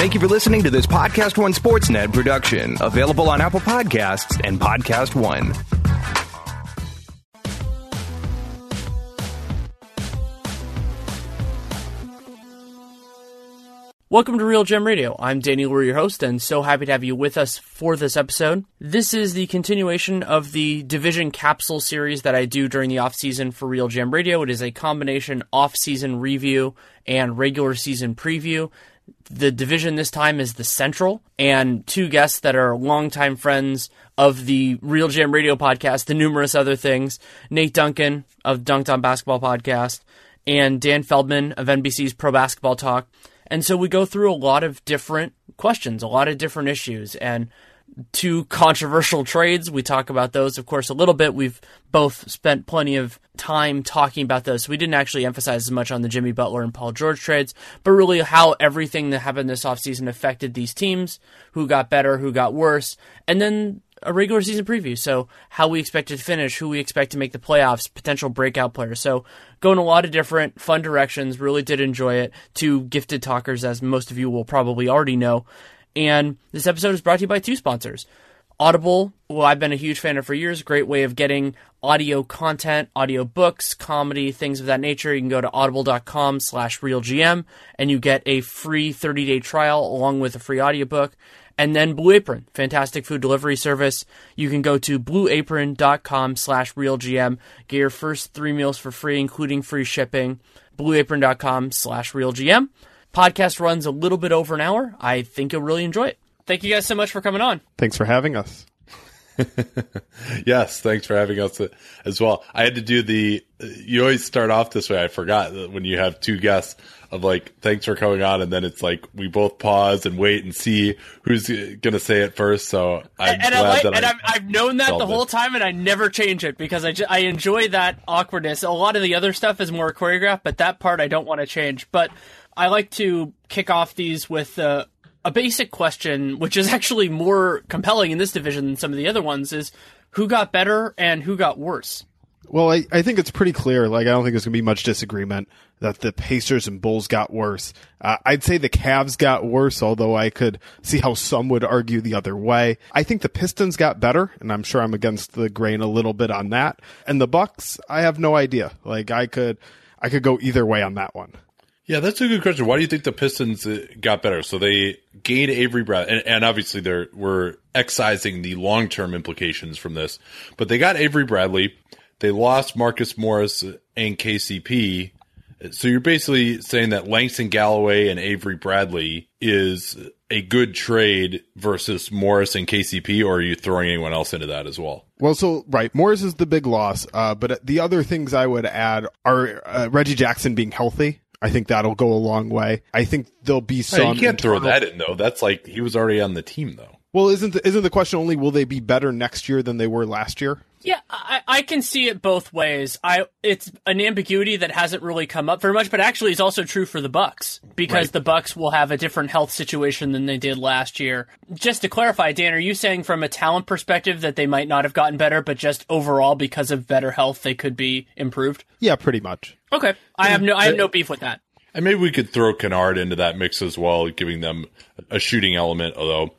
Thank you for listening to this Podcast One Sportsnet production, available on Apple Podcasts and Podcast One. Welcome to RealGM Radio. I'm Danny Leroux, your host, and so happy to have you with us for this episode. This is the continuation of the Division Capsule series that I do during the off season for RealGM Radio. It is a combination off season review and regular season preview. The division this time is the Central, and two guests that are longtime friends of the RealGM Radio podcast, the numerous other things Nate Duncan of Dunc'd On Basketball podcast, and Dan Feldman of NBC's Pro Basketball Talk. And so we go through a lot of different questions, a lot of different issues, and two controversial trades. We talk about those, of course, a little bit. We've both spent plenty of time talking about those. We didn't actually emphasize as much on the Jimmy Butler and Paul George trades, but really how everything that happened this offseason affected these teams, who got better, who got worse, and then a regular season preview. So how we expect to finish, who we expect to make the playoffs, potential breakout players. So going a lot of different fun directions. Really did enjoy it. Two gifted talkers, as most of you will probably already know. And this episode is brought to you by two sponsors. Audible, well, I've been a huge fan of for years. Great way of getting audio content, audio books, comedy, things of that nature. You can go to audible.com slash realgm and you get a free 30 day trial along with a free audiobook. And then Blue Apron, fantastic food delivery service. You can go to blueapron.com slash realgm, get your first three meals for free, including free shipping. Blueapron.com slash realgm. Podcast runs a little bit over an hour. I think you'll really enjoy it. Thank you guys so much for coming on. Thanks for having us. yes, thanks for having us uh, as well. I had to do the. Uh, you always start off this way. I forgot when you have two guests of like, thanks for coming on, and then it's like we both pause and wait and see who's going to say it first. So I'm and, glad I like, that and I, I've, I've known that the whole it. time, and I never change it because I, just, I enjoy that awkwardness. A lot of the other stuff is more choreographed, but that part I don't want to change. But I like to kick off these with uh, a basic question, which is actually more compelling in this division than some of the other ones: is who got better and who got worse. Well, I, I think it's pretty clear. Like, I don't think there's going to be much disagreement that the Pacers and Bulls got worse. Uh, I'd say the Cavs got worse, although I could see how some would argue the other way. I think the Pistons got better, and I'm sure I'm against the grain a little bit on that. And the Bucks, I have no idea. Like, I could, I could go either way on that one. Yeah, that's a good question. Why do you think the Pistons uh, got better? So they gained Avery Bradley, and, and obviously they're we're excising the long term implications from this, but they got Avery Bradley. They lost Marcus Morris and KCP. So you're basically saying that Langston Galloway and Avery Bradley is a good trade versus Morris and KCP, or are you throwing anyone else into that as well? Well, so right, Morris is the big loss, uh, but the other things I would add are uh, Reggie Jackson being healthy. I think that'll go a long way. I think there'll be some. Hey, you can't internal- throw that in though. That's like he was already on the team though. Well, isn't the, isn't the question only will they be better next year than they were last year? Yeah, I, I can see it both ways. I it's an ambiguity that hasn't really come up very much, but actually is also true for the Bucks because Right. the Bucks will have a different health situation than they did last year. Just to clarify, Dan, are you saying from a talent perspective that they might not have gotten better, but just overall because of better health they could be improved? Yeah, pretty much. Okay, I have no I have no beef with that. And maybe we could throw Kennard into that mix as well, giving them a shooting element. Although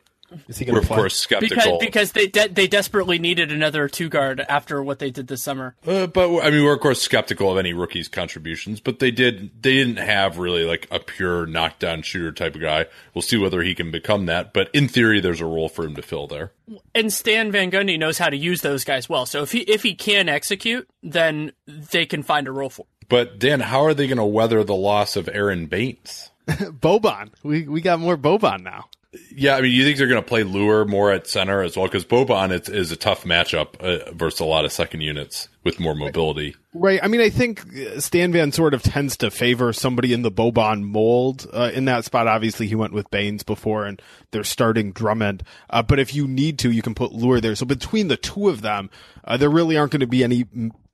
Is he we're going to of play? course Because skeptical. because they de- they desperately needed another two guard after what they did this summer. Uh, but I mean, we're of course skeptical of any rookies' contributions. But they did they didn't have really like a pure knockdown shooter type of guy. We'll see whether he can become that. But in theory, there's a role for him to fill there. and Stan Van Gundy knows how to use those guys well. So if he if he can execute, then they can find a role for. Him. But Dan, how are they going to weather the loss of Aaron Baynes? Boban. We we got more Boban now. Yeah, I mean, you think they're going to play Leuer more at center as well? Because Boban is, is a tough matchup uh, versus a lot of second units with more mobility. Right. I mean, I think Stan Van sort of tends to favor somebody in the Boban mold uh, in that spot. Obviously, he went with Baynes before, and they're starting Drummond. Uh, but if you need to, you can put Leuer there. So between the two of them, uh, there really aren't going to be any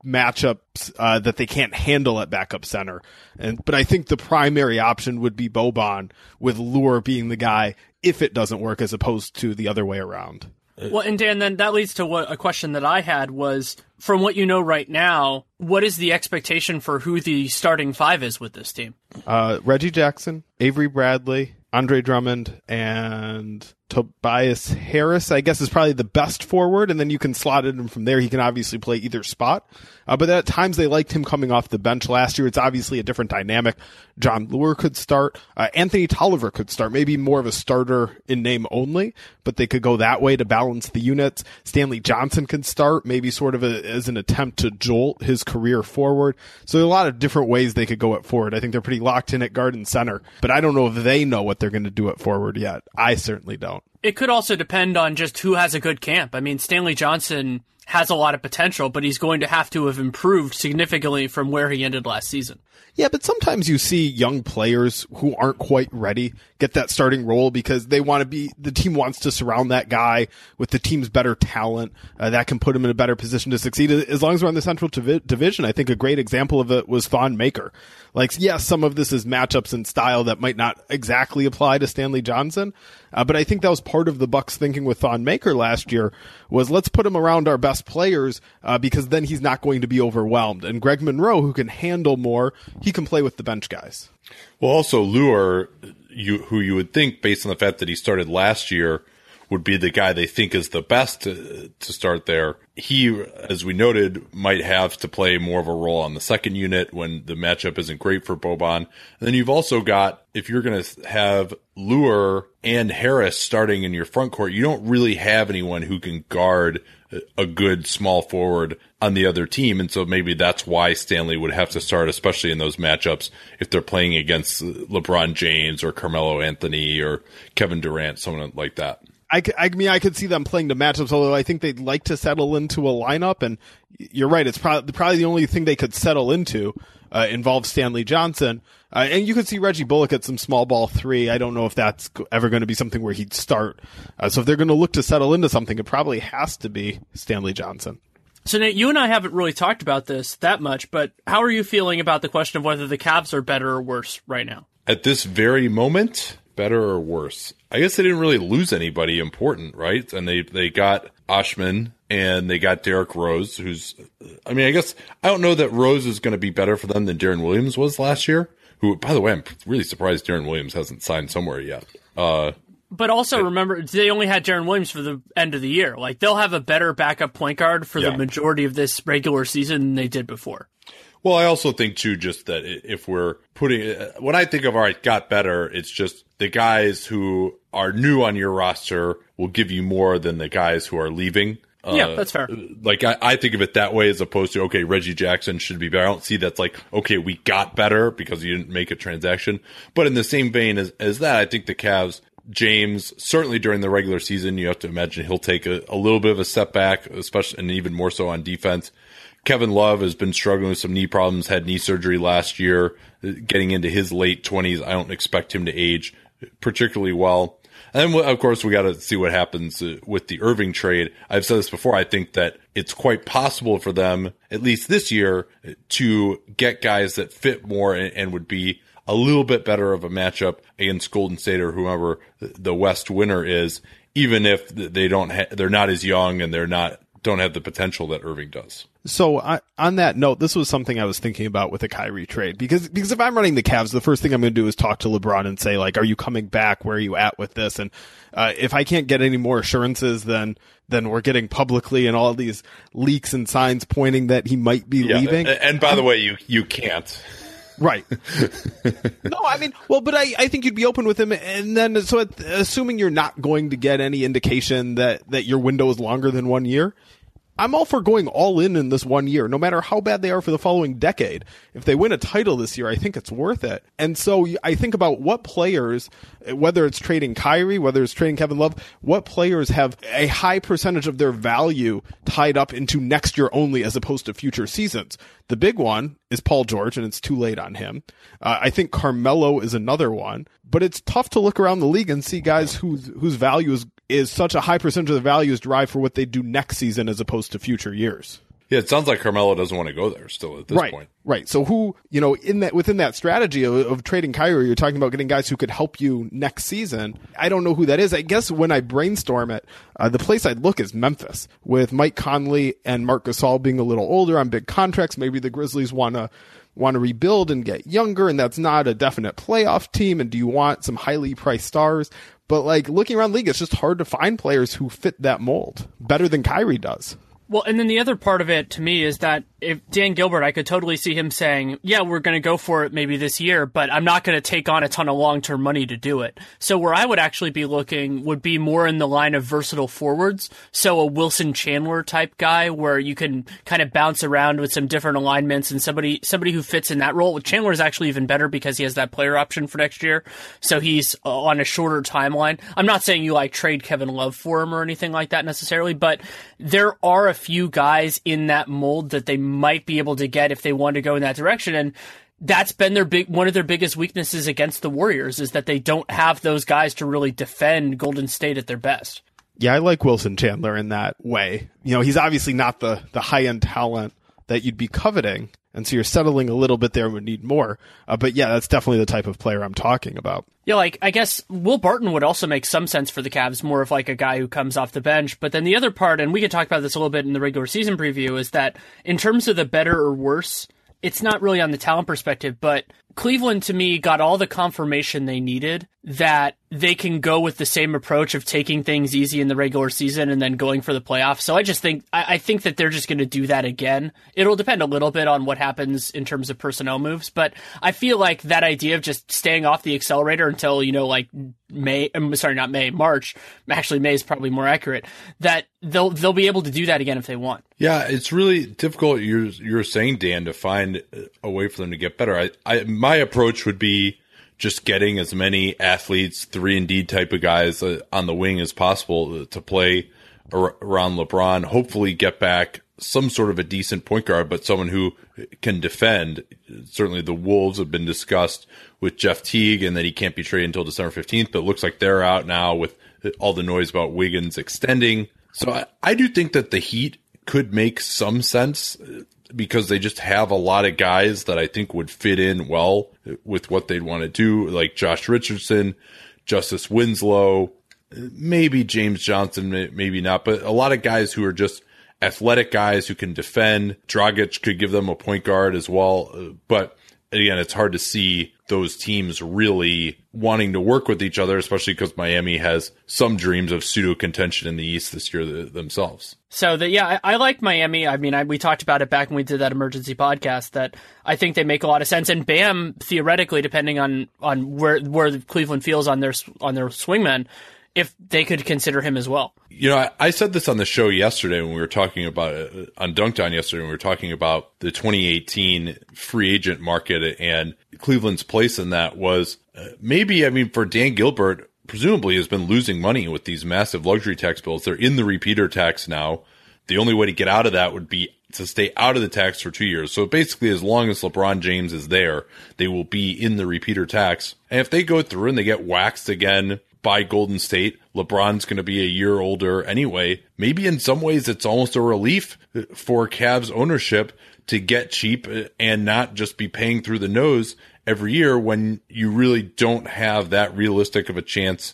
matchups uh, that they can't handle at backup center. And but I think the primary option would be Boban with Leuer being the guy if it doesn't work, as opposed to the other way around. Well, and Dan, then that leads to what a question that I had was from what you know right now, what is the expectation for who the starting five is with this team? Uh, Reggie Jackson, Avery Bradley, Andre Drummond, and Tobias Harris, I guess, is probably the best forward, and then you can slot it in from there. He can obviously play either spot. Uh, but at times they liked him coming off the bench last year. It's obviously a different dynamic. John Leuer could start. Uh, Anthony Tolliver could start, maybe more of a starter in name only, but they could go that way to balance the units. Stanley Johnson can start, maybe sort of a, as an attempt to jolt his career forward. So a lot of different ways they could go at forward. I think they're pretty locked in at guard and center, but I don't know if they know what they're going to do at forward yet. I certainly don't. It could also depend on just who has a good camp. I mean, Stanley Johnson has a lot of potential, but he's going to have to have improved significantly from where he ended last season. Yeah, but sometimes you see young players who aren't quite ready get that starting role because they want to be, the team wants to surround that guy with the team's better talent uh, that can put him in a better position to succeed. As long as we're on the central divi- division, I think a great example of it was Thon Maker. Like, yes, some of this is matchups and style that might not exactly apply to Stanley Johnson, uh, but I think that was part of the Bucks thinking with Thon Maker last year was let's put him around our best players uh, because then he's not going to be overwhelmed. And Greg Monroe, who can handle more, he can play with the bench guys. Well, also Leuer, you who you would think based on the fact that he started last year would be the guy they think is the best to, to, start there. He, as we noted, might have to play more of a role on the second unit when the matchup isn't great for Boban. And then you've also got, if you're going to have Leuer and Harris starting in your front court, you don't really have anyone who can guard a good small forward on the other team. And so maybe that's why Stanley would have to start, especially in those matchups, if they're playing against LeBron James or Carmelo Anthony or Kevin Durant, someone like that. I, I mean, I could see them playing the matchups, although I think they'd like to settle into a lineup. And you're right; it's probably probably the only thing they could settle into uh, involves Stanley Johnson. Uh, and you could see Reggie Bullock at some small ball three. I don't know if that's ever going to be something where he'd start. Uh, so if they're going to look to settle into something, it probably has to be Stanley Johnson. So Nate, you and I haven't really talked about this that much, but how are you feeling about the question of whether the Cavs are better or worse right now? At this very moment, better or worse? I guess they didn't really lose anybody important, right? And they they got Osman and they got Derrick Rose, who's I mean, I guess I don't know that Rose is going to be better for them than Deron Williams was last year. Who, by the way, I'm really surprised Deron Williams hasn't signed somewhere yet. Uh, but also remember, they only had Deron Williams for the end of the year. Like they'll have a better backup point guard for yeah. the majority of this regular season than they did before. Well, I also think too, just that if we're putting, when I think of all right, got better, it's just the guys who are new on your roster will give you more than the guys who are leaving. Yeah, uh, that's fair. Like I, I, think of it that way as opposed to okay, Reggie Jackson should be better. I don't see that's like okay, we got better because you didn't make a transaction. But in the same vein as, as that, I think the Cavs, James, certainly during the regular season, you have to imagine he'll take a, a little bit of a setback, especially and even more so on defense. Kevin Love has been struggling with some knee problems, had knee surgery last year, getting into his late 20s. I don't expect him to age particularly well. And then, of course, we got to see what happens uh, with the Irving trade. I've said this before. I think that it's quite possible for them, at least this year, to get guys that fit more and, and would be a little bit better of a matchup against Golden State or whoever the West winner is, even if they don't, ha- they're not as young and they're not don't have the potential that Irving does. So I, on that note, this was something I was thinking about with the Kyrie trade because because if I'm running the Cavs, the first thing I'm going to do is talk to LeBron and say like, "Are you coming back? Where are you at with this?" And uh, if I can't get any more assurances than than we're getting publicly and all these leaks and signs pointing that he might be yeah, leaving. And, and by the way, you you can't. Right. no, I mean, well, but I, I think you'd be open with him, and then so assuming you're not going to get any indication that that your window is longer than one year, I'm all for going all in in this one year, no matter how bad they are for the following decade. If they win a title this year, I think it's worth it. And so I think about what players, whether it's trading Kyrie, whether it's trading Kevin Love, what players have a high percentage of their value tied up into next year only as opposed to future seasons. The big one is Paul George, and it's too late on him. Uh, I think Carmelo is another one, but it's tough to look around the league and see guys whose whose value is, is such a high percentage of the value is derived for what they do next season as opposed to future years. Yeah, it sounds like Carmelo doesn't want to go there still at this right, point. Right. So who, you know, in that within that strategy of, of, trading Kyrie, you're talking about getting guys who could help you next season. I don't know who that is. I guess when I brainstorm it, uh, the place I'd look is Memphis with Mike Conley and Marc Gasol being a little older on big contracts. Maybe the Grizzlies want to want to rebuild and get younger, and that's not a definite playoff team. And do you want some highly priced stars? But like looking around the league, it's just hard to find players who fit that mold better than Kyrie does. Well, and then the other part of it to me is that if Dan Gilbert, I could totally see him saying, "Yeah, we're going to go for it maybe this year, but I'm not going to take on a ton of long-term money to do it." So where I would actually be looking would be more in the line of versatile forwards, so a Wilson Chandler type guy where you can kind of bounce around with some different alignments and somebody somebody who fits in that role. Chandler is actually even better because he has that player option for next year, so he's uh, on a shorter timeline. I'm not saying you like trade Kevin Love for him or anything like that necessarily, but there are a few guys in that mold that they might be able to get if they want to go in that direction. And that's been their big one of their biggest weaknesses against the Warriors is that they don't have those guys to really defend Golden State at their best. Yeah, I like Wilson Chandler in that way. You know, he's obviously not the the high end talent that you'd be coveting, and so you're settling a little bit there and would need more. Uh, but yeah, that's definitely the type of player I'm talking about. Yeah, like I guess Will Barton would also make some sense for the Cavs, more of like a guy who comes off the bench. But then the other part, and we could talk about this a little bit in the regular season preview, is that in terms of the better or worse, it's not really on the talent perspective, but Cleveland to me got all the confirmation they needed that they can go with the same approach of taking things easy in the regular season and then going for the playoffs. So I just think I, I think that they're just going to do that again. It'll depend a little bit on what happens in terms of personnel moves, but I feel like that idea of just staying off the accelerator until you know like May, I'm sorry, not May, March. Actually, May is probably more accurate. That they'll they'll be able to do that again if they want. Yeah, it's really difficult. You're you're saying Dan to find a way for them to get better. I, I my approach would be just getting as many athletes, three and D type of guys uh, on the wing as possible to play around LeBron. Hopefully, get back some sort of a decent point guard, but someone who can defend. Certainly, the Wolves have been discussed with Jeff Teague, and that he can't be traded until December fifteenth. But it looks like they're out now with all the noise about Wiggins extending. So I, I do think that the Heat could make some sense because they just have a lot of guys that I think would fit in well with what they'd want to do, like Josh Richardson, Justice Winslow, maybe James Johnson, maybe not, but a lot of guys who are just athletic guys who can defend. Dragic could give them a point guard as well, uh, but again, it's hard to see those teams really wanting to work with each other, especially because Miami has some dreams of pseudo contention in the East this year themselves. So that yeah, I, I, like Miami. I mean, I, we talked about it back when we did that emergency podcast. That I think they make a lot of sense. And Bam, theoretically, depending on on where where Cleveland feels on their on their swingmen, if they could consider him as well. You know, I, I, said this on the show yesterday when we were talking about it, on Dunc'd On yesterday when we were talking about the 2018 free agent market and Cleveland's place in that was uh, maybe, I mean, for Dan Gilbert, presumably has been losing money with these massive luxury tax bills. They're in the repeater tax now. The only way to get out of that would be to stay out of the tax for two years. So basically, as long as LeBron James is there, they will be in the repeater tax. And if they go through and they get waxed again by Golden State. LeBron's going to be a year older anyway. Maybe in some ways it's almost a relief for Cavs ownership to get cheap and not just be paying through the nose every year when you really don't have that realistic of a chance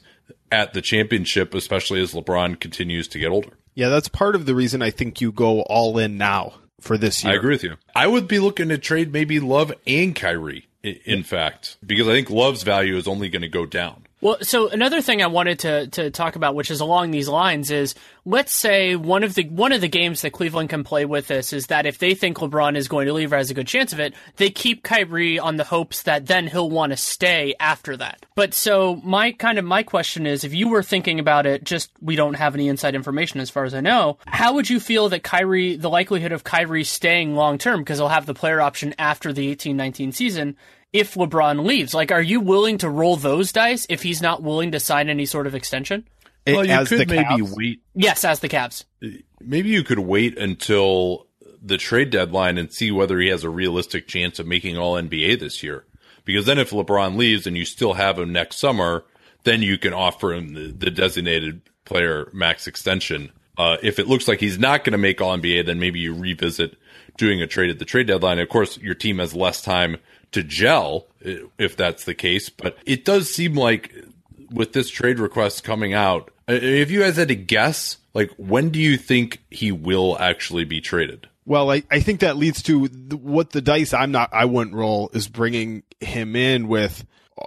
at the championship, especially as LeBron continues to get older. Yeah, that's part of the reason I think you go all in now for this year. I agree with you. I would be looking to trade maybe Love and Kyrie, in fact, because I think Love's value is only going to go down. Well, so another thing I wanted to, to talk about, which is along these lines, is let's say one of the one of the games that Cleveland can play with this is that if they think LeBron is going to leave or has a good chance of it, they keep Kyrie on the hopes that then he'll want to stay after that. But so my kind of my question is, if you were thinking about it, just we don't have any inside information as far as I know, how would you feel that Kyrie, the likelihood of Kyrie staying long term because he'll have the player option after the eighteen nineteen season? If LeBron leaves. Like, are you willing to roll those dice if he's not willing to sign any sort of extension? Well, you As could the maybe Cavs? wait. Yes, as the Cavs. Maybe you could wait until the trade deadline and see whether he has a realistic chance of making All NBA this year. Because then, if LeBron leaves and you still have him next summer, then you can offer him the, the designated player max extension. Uh, if it looks like he's not going to make All NBA, then maybe you revisit doing a trade at the trade deadline. Of course, your team has less time to gel if that's the case. But it does seem like with this trade request coming out, if you guys had to guess, like when do you think he will actually be traded? Well, I, I think that leads to what the dice I'm not I wouldn't roll is bringing him in with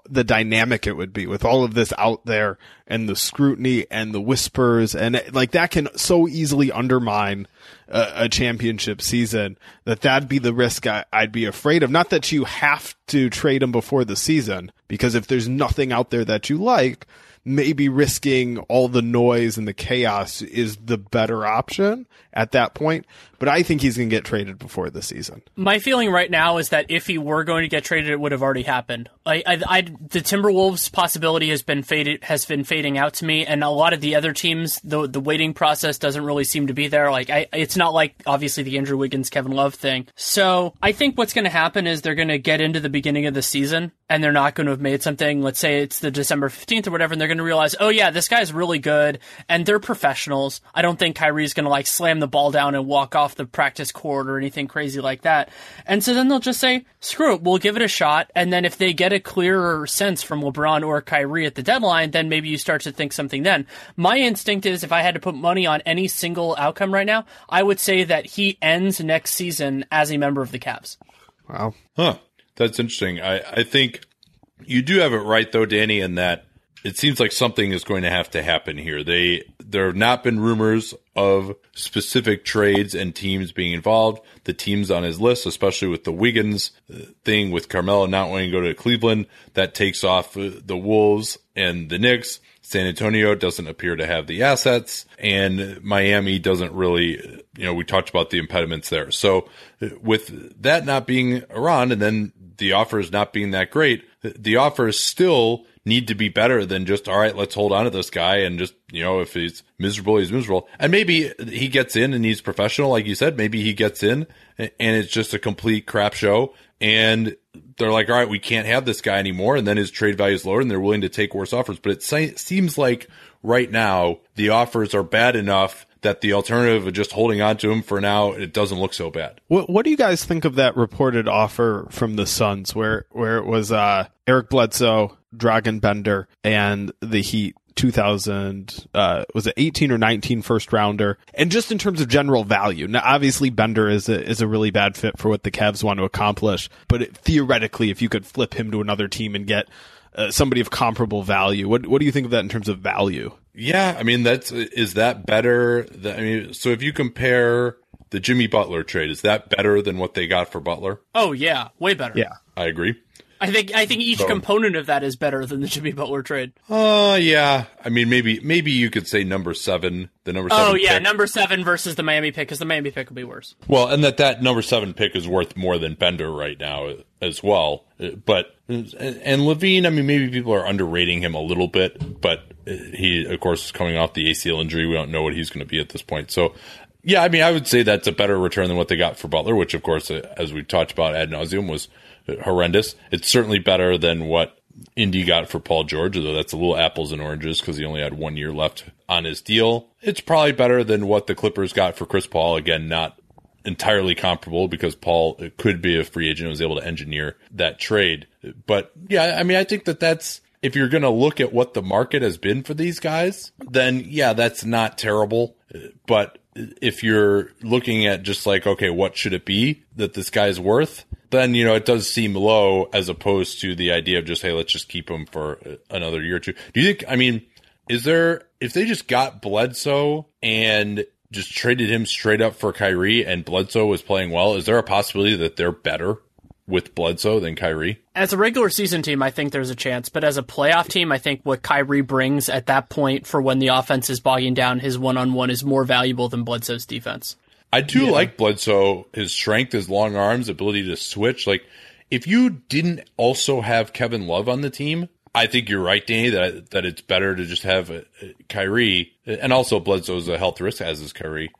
the dynamic it would be with all of this out there and the scrutiny and the whispers and like that can so easily undermine a, a championship season that that'd be the risk I, I'd be afraid of. Not that you have to trade him before the season because if there's nothing out there that you like, maybe risking all the noise and the chaos is the better option at that point. But I think he's going to get traded before the season. My feeling right now is that if he were going to get traded, it would have already happened. I, I, I, the Timberwolves possibility has been faded, has been fading out to me, and a lot of the other teams, the the waiting process doesn't really seem to be there. Like, I, it's not like obviously the Andrew Wiggins, Kevin Love thing. So I think what's going to happen is they're going to get into the beginning of the season, and they're not going to have made something. Let's say it's the December fifteenth or whatever, and they're going to realize, oh yeah, this guy's really good, and they're professionals. I don't think Kyrie's going to like slam the ball down and walk off the practice court or anything crazy like that. And so then they'll just say, screw it, we'll give it a shot. And then if they get a clearer sense from LeBron or Kyrie at the deadline, then maybe you start to think something then. My instinct is if I had to put money on any single outcome right now, I would say that he ends next season as a member of the Cavs. Wow. Huh. That's interesting. I, I think you do have it right though, Danny, in that it seems like something is going to have to happen here. They there have not been rumors of specific trades and teams being involved. The teams on his list, especially with the Wiggins uh, thing with Carmelo not wanting to go to Cleveland, that takes off uh, the Wolves and the Knicks. San Antonio doesn't appear to have the assets, and Miami doesn't really, you know, we talked about the impediments there. So, uh, with that not being around, and then the offers not being that great, the offers still need to be better than just, all right, let's hold on to this guy and just, you know, if he's miserable, he's miserable. And maybe he gets in and he's professional, like you said, maybe he gets in and it's just a complete crap show. And they're like, all right, we can't have this guy anymore. And then his trade value is lower and they're willing to take worse offers. But it se- seems like right now the offers are bad enough that the alternative of just holding on to him for now, it doesn't look so bad. What What do you guys think of that reported offer from the Suns, where where it was uh, Eric Bledsoe, Dragan Bender, and the Heat? 2000 uh was it 18 or 19 first rounder and just in terms of general value now obviously bender is a is a really bad fit for what the Cavs want to accomplish but it, theoretically if you could flip him to another team and get uh, somebody of comparable value what what do you think of that in terms of value Yeah, I mean that's is that better? Than, I mean, so if you compare the Jimmy Butler trade, is that better than what they got for Butler? Oh yeah, way better. yeah I agree. I think I think each So- component of that is better than the Jimmy Butler trade. Uh yeah. I mean, maybe maybe you could say number seven, the number seven. Oh yeah, pick. number seven versus the Miami pick because the Miami pick will be worse. Well, and that that number seven pick is worth more than Bender right now as well. Uh, But and LaVine, I mean, maybe people are underrating him a little bit, but he, of course, is coming off the ACL injury. We don't know what he's going to be at this point. So, yeah, I mean, I would say that's a better return than what they got for Butler, which, of course, uh, as we talked about ad nauseum, was horrendous. It's certainly better than what Indy got for Paul George, although that's a little apples and oranges because he only had one year left on his deal. It's probably better than what the Clippers got for Chris Paul. Again, not entirely comparable because Paul could be a free agent and was able to engineer that trade. But yeah, I mean, I think that that's if you're going to look at what the market has been for these guys, then yeah, that's not terrible. But if you're looking at just like, okay, what should it be that this guy's worth? then you know it does seem low as opposed to the idea of just hey, let's just keep him for another year or two. Do you think? I mean, is there if they just got Bledsoe and just traded him straight up for Kyrie and Bledsoe was playing well, is there a possibility that they're better with Bledsoe than Kyrie? As a regular season team, I think there's a chance, but as a playoff team, I think what Kyrie brings at that point for when the offense is bogging down, his one on one is more valuable than Bledsoe's defense. I do yeah. like Bledsoe, his strength, his long arms, ability to switch. Like, if you didn't also have Kevin Love on the team, I think you're right, Danny, that that it's better to just have uh, Kyrie, and also Bledsoe's a health risk, as is Kyrie.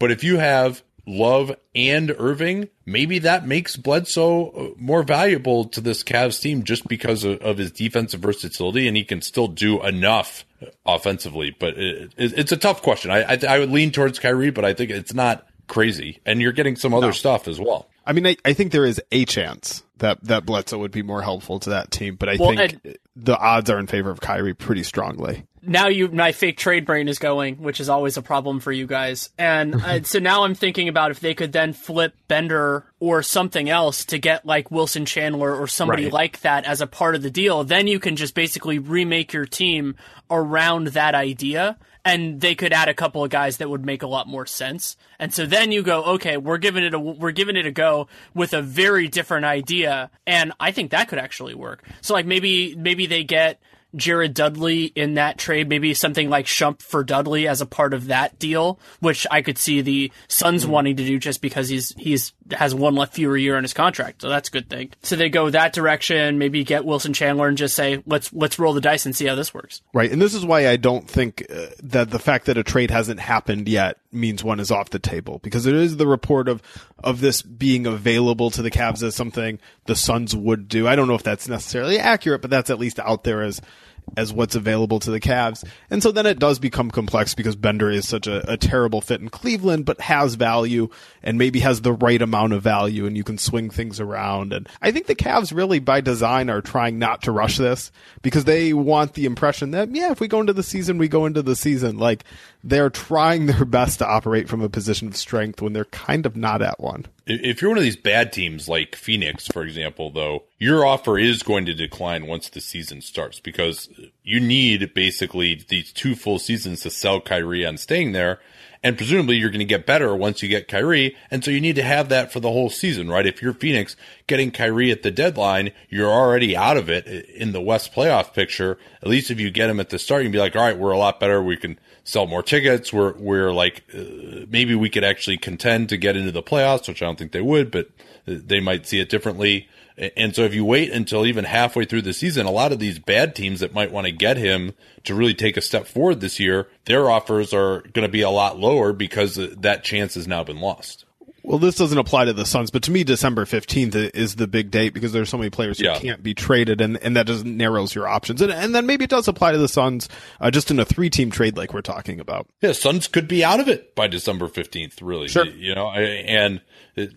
But if you have Love and Irving, maybe that makes Bledsoe uh, more valuable to this Cavs team just because of, of his defensive versatility, and he can still do enough offensively. But it, it, it's a tough question. I, I, I would lean towards Kyrie, but I think it's not crazy, and you're getting some other no. stuff as well. I mean, I, I think there is a chance that that Bledsoe would be more helpful to that team, but I well, think the odds are in favor of Kyrie pretty strongly. Now you, my fake trade brain is going, which is always a problem for you guys. And uh, so now I'm thinking about if they could then flip Bender or something else to get like Wilson Chandler or somebody right. like that as a part of the deal. Then you can just basically remake your team around that idea and they could add a couple of guys that would make a lot more sense. And so then you go, okay, we're giving it a we're giving it a go with a very different idea, and I think that could actually work. So like maybe maybe they get Jared Dudley in that trade, maybe something like Shump for Dudley as a part of that deal, which I could see the Suns mm wanting to do just because he's he's has one left fewer year in his contract, so that's a good thing. So they go that direction, maybe get Wilson Chandler and just say let's let's roll the dice and see how this works. Right, and this is why I don't think uh, that the fact that a trade hasn't happened yet means one is off the table because there is the report of of this being available to the Cavs as something the Suns would do. I don't know if that's necessarily accurate, but that's at least out there as as what's available to the Cavs. And so then it does become complex because Bender is such a, a, terrible fit in Cleveland, but has value and maybe has the right amount of value and you can swing things around. And I think the Cavs really by design are trying not to rush this because they want the impression that, yeah, if we go into the season, we go into the season. Like they're trying their best to operate from a position of strength when they're kind of not at one. If you're one of these bad teams like Phoenix, for example, though, your offer is going to decline once the season starts because you need basically these two full seasons to sell Kyrie on staying there. And presumably you're going to get better once you get Kyrie. And so you need to have that for the whole season, right? If you're Phoenix getting Kyrie at the deadline, you're already out of it in the West playoff picture. At least if you get him at the start, you can be like, all right, we're a lot better. We can sell more tickets. We're, we're like, uh, maybe we could actually contend to get into the playoffs, which I don't think they would, but they might see it differently. And so if you wait until even halfway through the season, a lot of these bad teams that might want to get him to really take a step forward this year, their offers are going to be a lot lower because that chance has now been lost. Well, this doesn't apply to the Suns, but to me, December 15th is the big date because there's so many players who yeah. can't be traded, and, and that just narrows your options. And, and then maybe it does apply to the Suns uh, just in a three team trade like we're talking about. Yeah, Suns could be out of it by December 15th, really. Sure. You know, and it,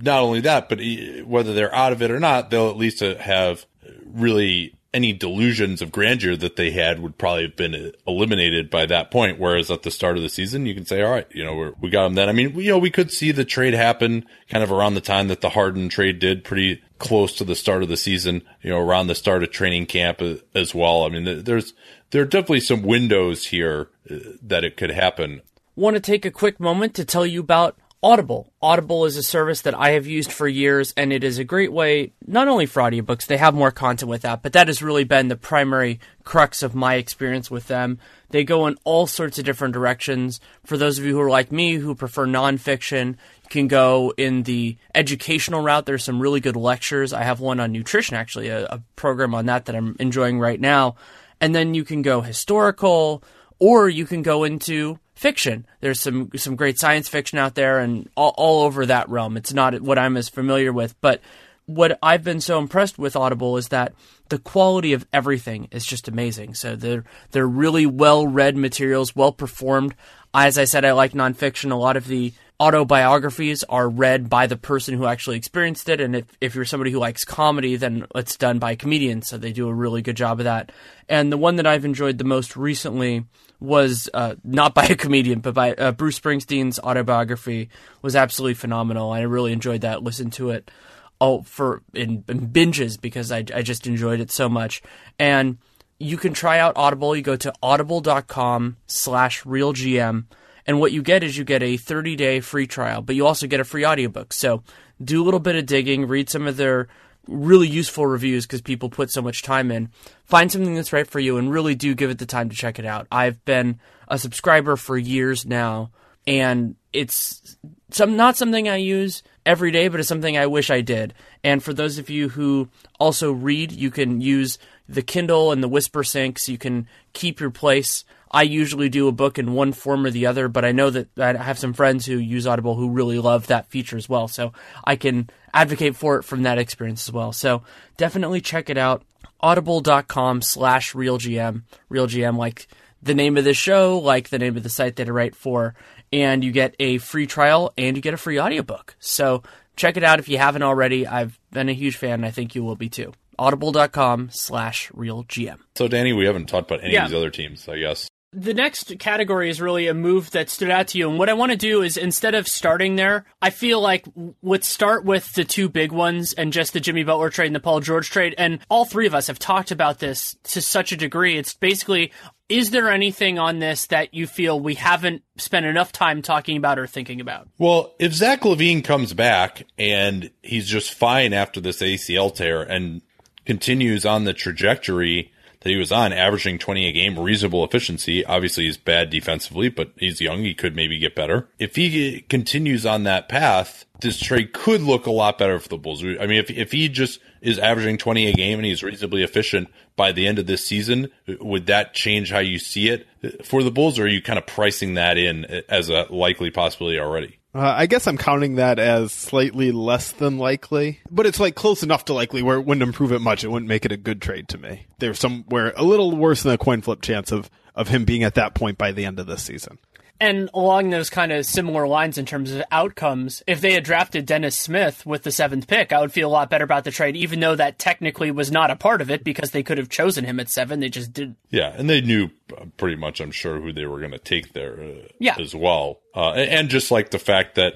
not only that, but whether they're out of it or not, they'll at least have really any delusions of grandeur that they had would probably have been eliminated by that point. Whereas at the start of the season, you can say, all right, you know, we got them then. I mean, you know, we could see the trade happen kind of around the time that the Harden trade did pretty close to the start of the season, you know, around the start of training camp as well. I mean, there's, there are definitely some windows here uh, that it could happen. Want to take a quick moment to tell you about Audible. Audible is a service that I have used for years, and it is a great way, not only for audiobooks, they have more content with that, but that has really been the primary crux of my experience with them. They go in all sorts of different directions. For those of you who are like me, who prefer nonfiction, you can go in the educational route. There's some really good lectures. I have one on nutrition, actually, a, a program on that that I'm enjoying right now. And then you can go historical, or you can go into fiction. There's some some great science fiction out there and all, all over that realm. It's not what I'm as familiar with, but what I've been so impressed with Audible is that the quality of everything is just amazing. So they're they're really well read materials, well performed. As I said, I like nonfiction. A lot of the autobiographies are read by the person who actually experienced it. And if, if you're somebody who likes comedy, then it's done by comedians. So they do a really good job of that. And the one that I've enjoyed the most recently was uh, not by a comedian, but by uh, Bruce Springsteen's autobiography was absolutely phenomenal. I really enjoyed that. Listened to it all for in, in binges because I, I just enjoyed it so much. And you can try out Audible. You go to audible.com slash realgm. And what you get is you get a 30 day free trial, but you also get a free audiobook. So do a little bit of digging, read some of their really useful reviews because people put so much time in. Find something that's right for you and really do give it the time to check it out. I've been a subscriber for years now and it's some not something I use every day, but it's something I wish I did. And for those of you who also read, you can use the Kindle and the Whispersync so you can keep your place. I usually do a book in one form or the other, but I know that I have some friends who use Audible who really love that feature as well. So I can advocate for it from that experience as well. So definitely check it out. Audible.com slash realgm. Realgm, like the name of the show, like the name of the site that I write for. And you get a free trial and you get a free audiobook. So check it out if you haven't already. I've been a huge fan. I think you will be too audible.com slash realgm. So, Danny, we haven't talked about any Yeah. of these other teams, I guess. The next category is really a move that stood out to you. And what I want to do is instead of starting there, I feel like let's start with the two big ones and just the Jimmy Butler trade and the Paul George trade. And all three of us have talked about this to such a degree. It's basically, is there anything on this that you feel we haven't spent enough time talking about or thinking about? Well, if Zach LaVine comes back and he's just fine after this ACL tear and continues on the trajectory that he was on, averaging 20 a game, reasonable efficiency. Obviously, he's bad defensively, but he's young. He could maybe get better. If he continues on that path, this trade could look a lot better for the Bulls. I mean, if, if he just is averaging 20 a game and he's reasonably efficient by the end of this season, would that change how you see it for the Bulls, or are you kind of pricing that in as a likely possibility already? Uh, I guess I'm counting that as slightly less than likely, but it's like close enough to likely where it wouldn't improve it much. It wouldn't make it a good trade to me. There's somewhere a little worse than a coin flip chance of of him being at that point by the end of this season. And along those kind of similar lines in terms of outcomes, if they had drafted Dennis Smith with the seventh pick, I would feel a lot better about the trade, even though that technically was not a part of it because they could have chosen him at seven. They just did. Yeah, and they knew uh, pretty much, I'm sure, who they were going to take there uh, Yeah. as well. Uh, and, just like the fact that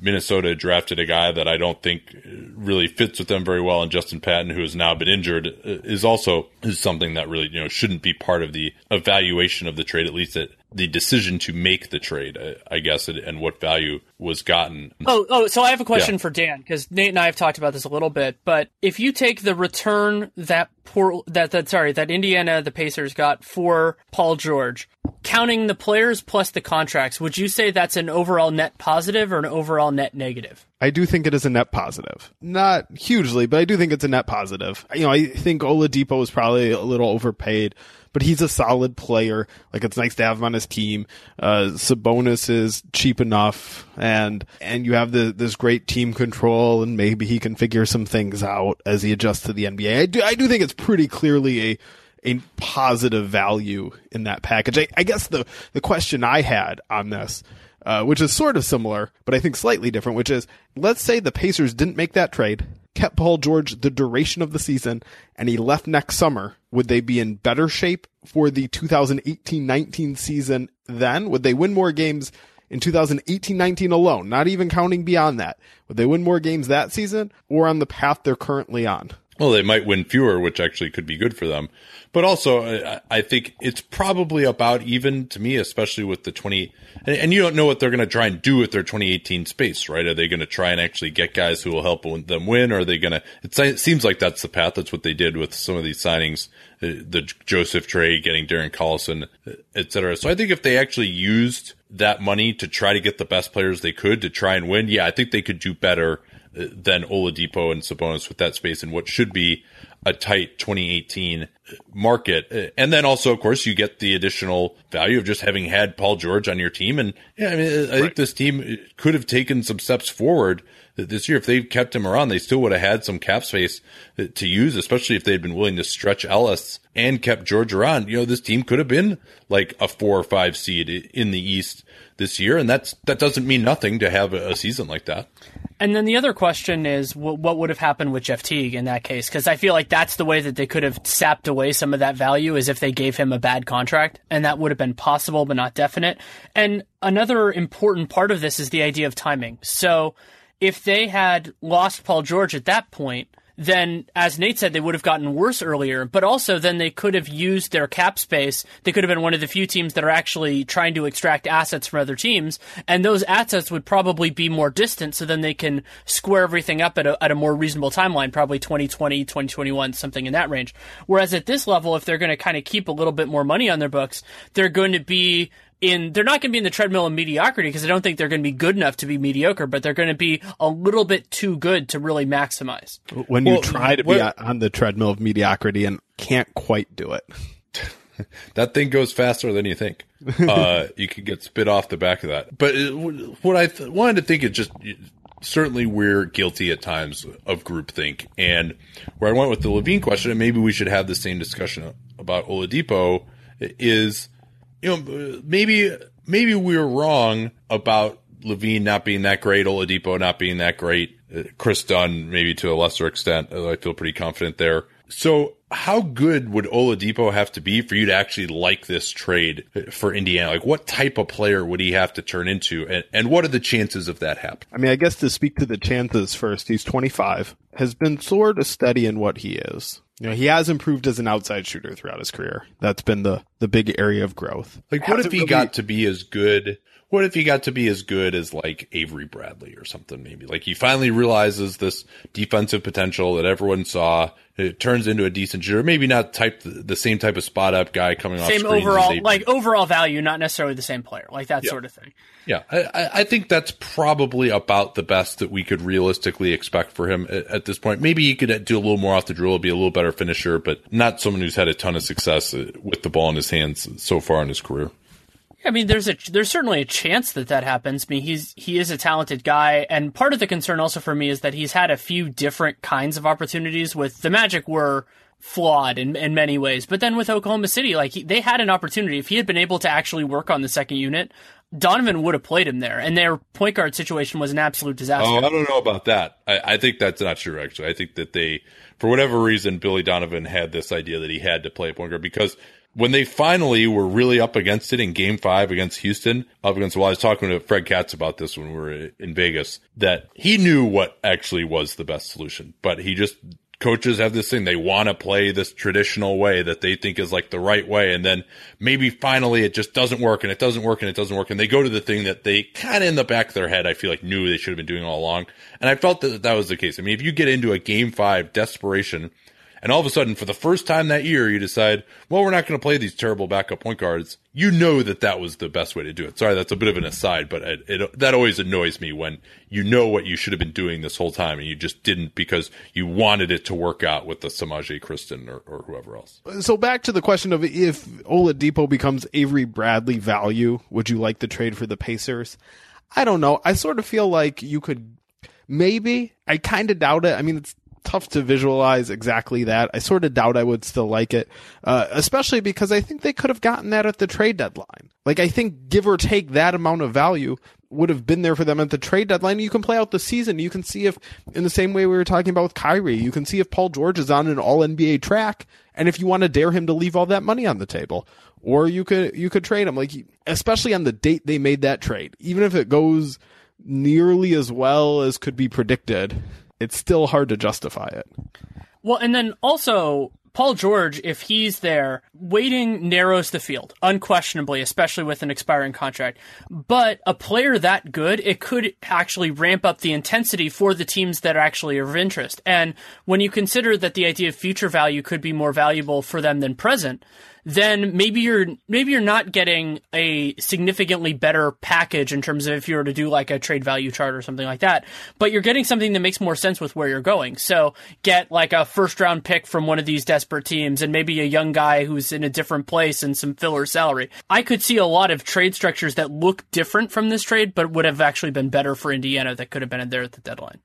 Minnesota drafted a guy that I don't think uh, really fits with them very well, and Justin Patton, who has now been injured, uh, is also is something that really you know shouldn't be part of the evaluation of the trade, at least at the decision to make the trade, I guess, and- and what value was gotten. Oh, oh, so I have a question Yeah. for Dan because Nate and I have talked about this a little bit. But if you take the return that poor that that sorry that Indiana the Pacers got for Paul George, counting the players plus the contracts, would you say that's an overall net positive or an overall net negative? I do think it is a net positive. Not hugely, but I do think it's a net positive. You know, I think Oladipo is probably a little overpaid, but he's a solid player. Like it's nice to have him on his team. Uh, Sabonis is cheap enough, and and you have the this great team control, and maybe he can figure some things out as he adjusts to the NBA. I do I do think it's pretty clearly a a positive value in that package. I, I guess the the question I had on this uh, which is sort of similar, but I think slightly different, which is let's say the Pacers didn't make that trade, kept Paul George the duration of the season, and he left next summer. Would they be in better shape for the 2018 19 season then? Would they win more games in 2018 19 alone, not even counting beyond that? Would they win more games that season or on the path they're currently on? Well, they might win fewer, which actually could be good for them. But also, I- think it's probably about even to me, especially with the 20. And, you don't know what they're going to try and do with their 2018 space, right? Are they going to try and actually get guys who will help them win? Or are they going to? It seems like that's the path. That's what they did with some of these signings, uh, the Joseph trade, getting Darren Collison, uh, et cetera. So I think if they actually used that money to try to get the best players they could to try and win, yeah, I think they could do better than Oladipo and Sabonis with that space in what should be a tight 2018 market. Uh, And then also, of course, you get the additional value of just having had Paul George on your team. And yeah, I mean, I think this team could have taken some steps forward this year. If they kept him around, they still would have had some cap space uh, to use, especially if they'd been willing to stretch Ellis and kept George around. You know, this team could have been like a four or five seed in the East this year. And that's, that doesn't mean nothing to have a, a season like that. And then the other question is, wh- what would have happened with Jeff Teague in that case? Because I feel like that's the way that they could have sapped away some of that value, is if they gave him a bad contract, and that would have been possible but not definite. And another important part of this is the idea of timing. So if they had lost Paul George at that point, then as Nate said, they would have gotten worse earlier, but also then they could have used their cap space. They could have been one of the few teams that are actually trying to extract assets from other teams, and those assets would probably be more distant, so then they can square everything up at a, at a more reasonable timeline, probably 2020, 2021, something in that range. Whereas at this level, if they're going to kind of keep a little bit more money on their books, they're going to be in they're not going to be in the treadmill of mediocrity because I don't think they're going to be good enough to be mediocre, but they're going to be a little bit too good to really maximize. When you try to be on the treadmill of mediocrity and can't quite do it. that thing goes faster than you think. Uh, you could get spit off the back of that. But uh, what I th- wanted to think is just certainly we're guilty at times of groupthink. And where I went with the LaVine question, and maybe we should have the same discussion about Oladipo, is – you know, maybe maybe we were wrong about LaVine not being that great, Oladipo not being that great, uh, Kris Dunn maybe to a lesser extent. I feel pretty confident there. So, how good would Oladipo have to be for you to actually like this trade for Indiana? Like, what type of player would he have to turn into, and, and what are the chances of that happening? I mean, I guess to speak to the chances first, he's 25, has been sort of steady in what he is. You know, he has improved as an outside shooter throughout his career. That's been the the big area of growth. Like, what if he really... got to be as good? What if he got to be as good as like Avery Bradley or something? Maybe like he finally realizes this defensive potential that everyone saw. It turns into a decent shooter. Maybe not type the same type of spot up guy coming off same overall like overall value, not necessarily the same player, like that yeah. sort of thing. Yeah, I, I, think that's probably about the best that we could realistically expect for him at, at, this point. Maybe he could do a little more off the drill, be a little better finisher, but not someone who's had a ton of success uh, with the ball in his hands so far in his career. I mean, there's a there's certainly a chance that that happens. I mean, he's he is a talented guy, and part of the concern also for me is that he's had a few different kinds of opportunities. With the Magic, were flawed in, in many ways. But then with Oklahoma City, like he, they had an opportunity. If he had been able to actually work on the second unit, Donovan would have played him there, and their point guard situation was an absolute disaster. Oh, I don't know about that. I, I think that's not true. Actually, I think that they, for whatever reason, Billy Donovan had this idea that he had to play point guard because when they finally were really up against it in game five against Houston, up against, well, I was talking to Fred Katz about this when we were in Vegas, that he knew what actually was the best solution, but he just coaches have this thing. They want to play this traditional way that they think is like the right way. And then maybe finally it just doesn't work and it doesn't work and it doesn't work. And they go to the thing that they kind of in the back of their head, I feel like knew they should have been doing all along. And I felt that that was the case. I mean, if you get into a game five desperation and all of a sudden, for the first time that year, you decide, well, we're not going to play these terrible backup point guards. You know that that was the best way to do it. Sorry, that's a bit of an aside, but it, it, that always annoys me when you know what you should have been doing this whole time and you just didn't because you wanted it to work out with the Semaj Christon or, or whoever else. So back to the question of if Oladipo becomes Avery Bradley value, would you like the trade for the Pacers? I don't know. I sort of feel like you could maybe. I kind of doubt it. I mean, it's tough to visualize exactly that. I sort of doubt I would still like it, uh, especially because I think they could have gotten that at the trade deadline. Like I think give or take that amount of value would have been there for them at the trade deadline. You can play out the season. You can see if, in the same way we were talking about with Kyrie, you can see if Paul George is on an All NBA track, and if you want to dare him to leave all that money on the table, or you could you could trade him like, especially on the date they made that trade, even if it goes nearly as well as could be predicted it's still hard to justify it. Well, and then also Paul George, if he's there, waiting narrows the field, unquestionably, especially with an expiring contract. But a player that good, it could actually ramp up the intensity for the teams that are actually of interest. And when you consider that the idea of future value could be more valuable for them than present, then maybe you're maybe you're not getting a significantly better package in terms of if you were to do like a trade value chart or something like that. But you're getting something that makes more sense with where you're going. So get like a first round pick from one of these desperate teams and maybe a young guy who's in a different place and some filler salary. I could see a lot of trade structures that look different from this trade, but would have actually been better for Indiana that could have been in there at the deadline.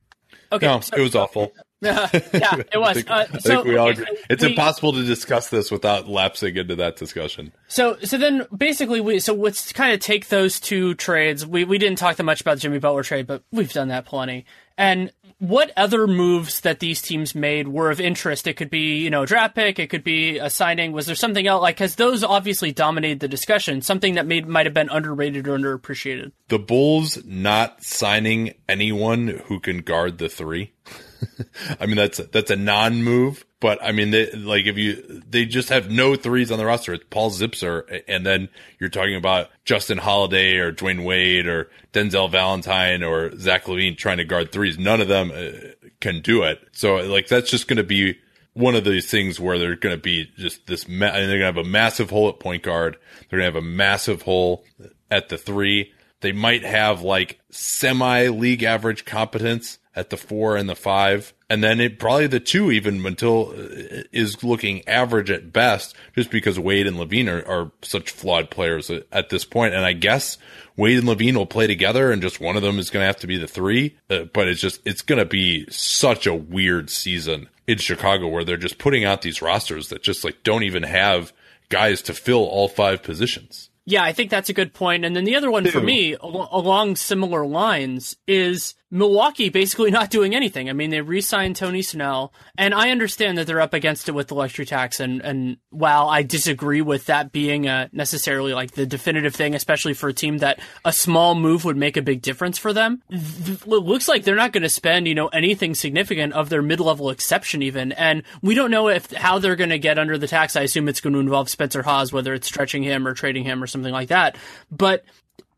Okay, no, so, it was awful. yeah, it was. I think, uh, so, I think we all agree. It's we, impossible to discuss this without lapsing into that discussion. So, so then basically, we so let's kind of take those two trades. We we didn't talk that much about the Jimmy Butler trade, but we've done that plenty. And what other moves that these teams made were of interest? It could be, you know, a draft pick, it could be a signing. Was there something else? Like, because those obviously dominated the discussion, something that made might have been underrated or underappreciated. The Bulls not signing anyone who can guard the three. I mean, that's that's a non-move, but I mean, they, like if you they just have no threes on the roster. It's Paul Zipser, and then you're talking about Justin Holiday or Dwyane Wade or Denzel Valentine or Zach LaVine trying to guard threes. None of them uh, can do it. So like that's just going to be one of these things where they're going to be just this. Ma- they're going to have a massive hole at point guard. They're going to have a massive hole at the three. They might have like semi league average competence at the four and the five. And then it probably the two even until uh, is looking average at best just because Wade and LaVine are, are such flawed players at, at, this point. And I guess Wade and LaVine will play together and just one of them is going to have to be the three. Uh, but it's just, it's going to be such a weird season in Chicago where they're just putting out these rosters that just like don't even have guys to fill all five positions. Yeah, I think that's a good point. And then the other one for me, al- along similar lines, is Milwaukee basically not doing anything. I mean, they re-signed Tony Snell, and I understand that they're up against it with the luxury tax. And, and while I disagree with that being a necessarily like the definitive thing, especially for a team that a small move would make a big difference for them, it looks like they're not going to spend you know anything significant of their mid-level exception even. And we don't know if how they're going to get under the tax. I assume it's going to involve Spencer Hawes, whether it's stretching him or trading him or something like that. But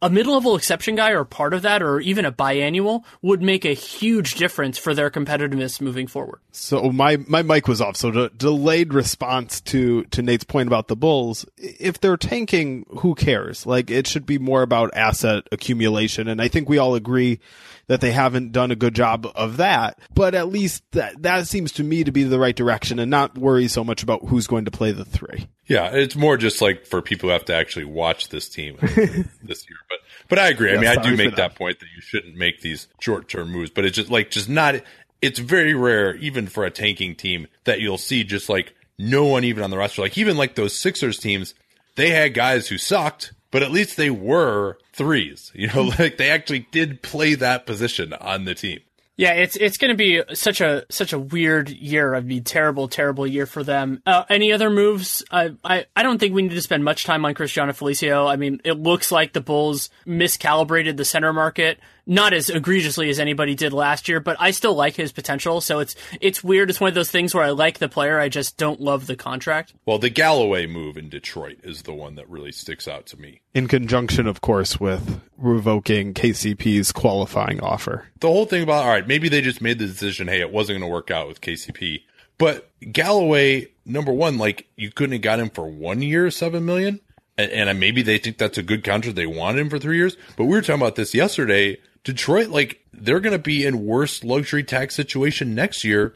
a mid-level exception guy or part of that or even a biannual would make a huge difference for their competitiveness moving forward. So my my mic was off. So delayed response to to Nate's point about the Bulls, if they're tanking, who cares? Like it should be more about asset accumulation and I think we all agree that they haven't done a good job of that, but at least that that seems to me to be the right direction and not worry so much about who's going to play the 3. Yeah, it's more just like for people who have to actually watch this team this year. But but I agree. Yeah, I mean, I do make that. that point that you shouldn't make these short term moves, but it's just like just not. It's very rare, even for a tanking team, that you'll see just like no one even on the roster. Like even like those Sixers teams, they had guys who sucked, but at least they were threes. You know, like they actually did play that position on the team. Yeah, it's it's going to be such a such a weird year. I mean, terrible, terrible year for them. Uh, any other moves? I, I I don't think we need to spend much time on Cristiano Felicio. I mean, it looks like the Bulls miscalibrated the center market not as egregiously as anybody did last year, but I still like his potential. So it's it's weird. It's one of those things where I like the player, I just don't love the contract. Well, the Galloway move in Detroit is the one that really sticks out to me. In conjunction, of course, with revoking KCP's qualifying offer. The whole thing about all right, maybe they just made the decision, hey, it wasn't going to work out with KCP. But Galloway, number one, like you couldn't have got him for one year, seven million and, and, maybe they think that's a good contract. They want him for three years. But we were talking about this yesterday. Detroit, like they're going to be in worse luxury tax situation next year,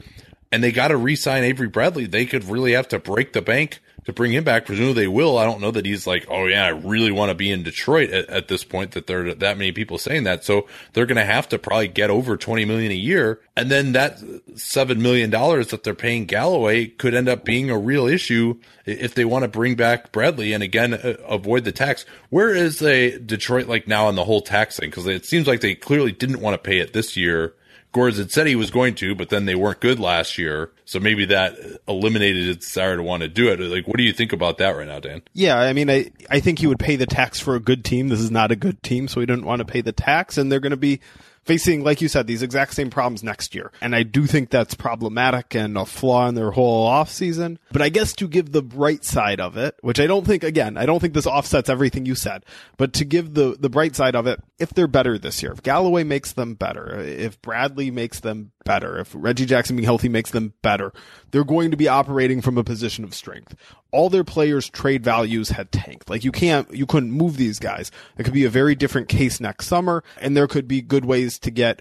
and they got to re-sign Avery Bradley. They could really have to break the bank to bring him back. Presumably they will. I don't know that he's like, oh yeah, I really want to be in Detroit at, at this point. That there are that many people saying that, so they're going to have to probably get over twenty million a year, and then that seven million dollars that they're paying Galloway could end up being a real issue if they want to bring back Bradley and again uh, avoid the tax. Where is a Detroit like now on the whole tax thing? Because it seems like they clearly didn't want to pay it this year Gores had said he was going to, but then they weren't good last year. So maybe that eliminated his desire to want to do it. Like, what do you think about that right now, Dan? Yeah, I mean, I, I think he would pay the tax for a good team. This is not a good team, so he didn't want to pay the tax, and they're going to be facing, like you said, these exact same problems next year. And I do think that's problematic and a flaw in their whole offseason. But I guess to give the bright side of it, which I don't think, again, I don't think this offsets everything you said, but to give the, the bright side of it, if they're better this year, if Galloway makes them better, if Bradley makes them better, if Reggie Jackson being healthy makes them better, they're going to be operating from a position of strength. All their players' trade values had tanked. Like you can't, you couldn't move these guys. It could be a very different case next summer, and there could be good ways to get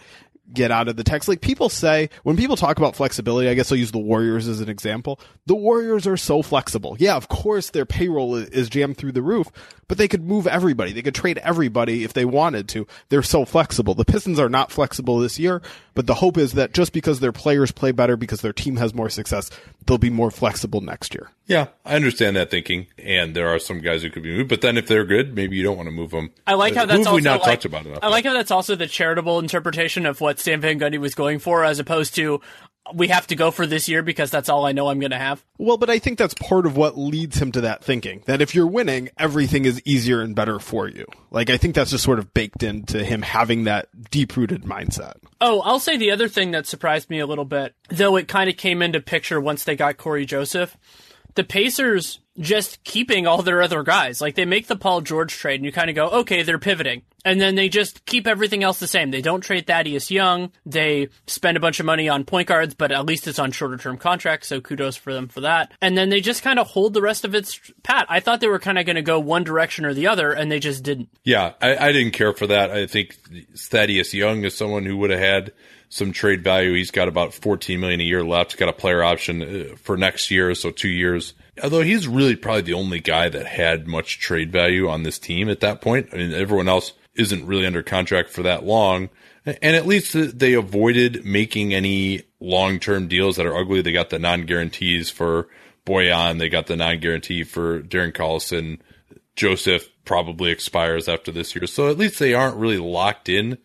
get out of the text. Like people say, when people talk about flexibility, I guess I'll use the Warriors as an example. The Warriors are so flexible. Yeah, of course their payroll is jammed through the roof, but they could move everybody. They could trade everybody if they wanted to. They're so flexible. The Pistons are not flexible this year, but the hope is that just because their players play better, because their team has more success, they'll be more flexible next year. Yeah, I understand that thinking, and there are some guys who could be moved. But then if they're good, maybe you don't want to move them. I like how that's also we not like, talked about enough. I like how that's also the charitable interpretation of what Stan Van Gundy was going for, as opposed to we have to go for this year because that's all I know I'm going to have. Well, but I think that's part of what leads him to that thinking that if you're winning, everything is easier and better for you. Like, I think that's just sort of baked into him having that deep rooted mindset. Oh, I'll say the other thing that surprised me a little bit, though it kind of came into picture once they got Cory Joseph. The Pacers just keeping all their other guys. Like they make the Paul George trade and you kind of go, okay, they're pivoting. And then they just keep everything else the same. They don't trade Thaddeus Young. They spend a bunch of money on point guards, but at least it's on shorter term contracts. So kudos for them for that. And then they just kind of hold the rest of its pat. I thought they were kind of going to go one direction or the other and they just didn't. Yeah. I, I didn't care for that. I think Thaddeus Young is someone who would have had some trade value. He's got about 14 million a year left. He's got a player option uh, for next year. So two years although he's really probably the only guy that had much trade value on this team at that point. I mean, everyone else isn't really under contract for that long. And at least they avoided making any long term deals that are ugly. They got the non guarantees for Bojan. They got the non guarantee for Darren Collison. Joseph probably expires after this year. So at least they aren't really locked in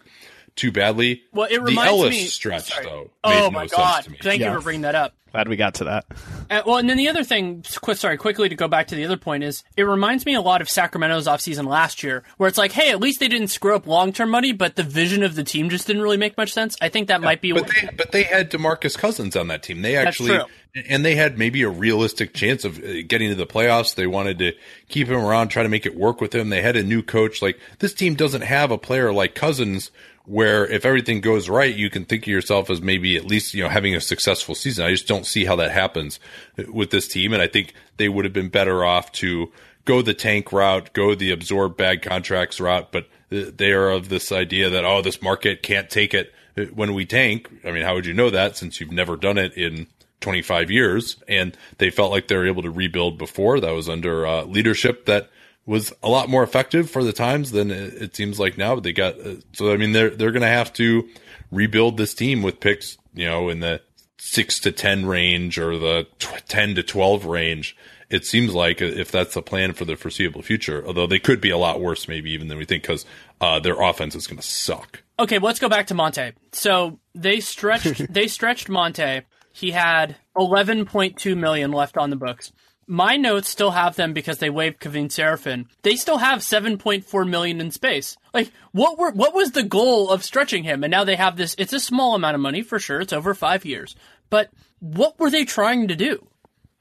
too badly. Well, it reminds the Ellis me, stretch sorry. though. Oh my no god! Thank yeah. you for bringing that up. Glad we got to that. Uh, well, and then the other thing, quick, sorry, quickly to go back to the other point is, it reminds me a lot of Sacramento's offseason last year, where it's like, hey, at least they didn't screw up long term money, but the vision of the team just didn't really make much sense. I think that yeah, might be. But they, but they had DeMarcus Cousins on that team. They actually, and they had maybe a realistic chance of uh, getting to the playoffs. They wanted to keep him around, try to make it work with him. They had a new coach. Like this team doesn't have a player like Cousins where if everything goes right, you can think of yourself as maybe at least, you know, having a successful season. I just don't see how that happens with this team. And I think they would have been better off to go the tank route, go the absorb bad contracts route. But they are of this idea that, oh, this market can't take it when we tank. I mean, how would you know that since you've never done it in 25 years? And they felt like they were able to rebuild before. That was under uh, leadership that was a lot more effective for the times than it, seems like now. But they got uh, so I mean they're they're going to have to rebuild this team with picks you know in the six to ten range or the tw- ten to twelve range. It seems like uh, if that's the plan for the foreseeable future, although they could be a lot worse, maybe even than we think, because uh, their offense is going to suck. Okay, let's go back to Monta. So they stretched they stretched Monta. He had eleven point two million left on the books my notes still have them because they waived Kevin Seraphin. They still have 7.4 million in space. Like, what were, what was the goal of stretching him? And now they have this, it's a small amount of money for sure. It's over five years. But what were they trying to do?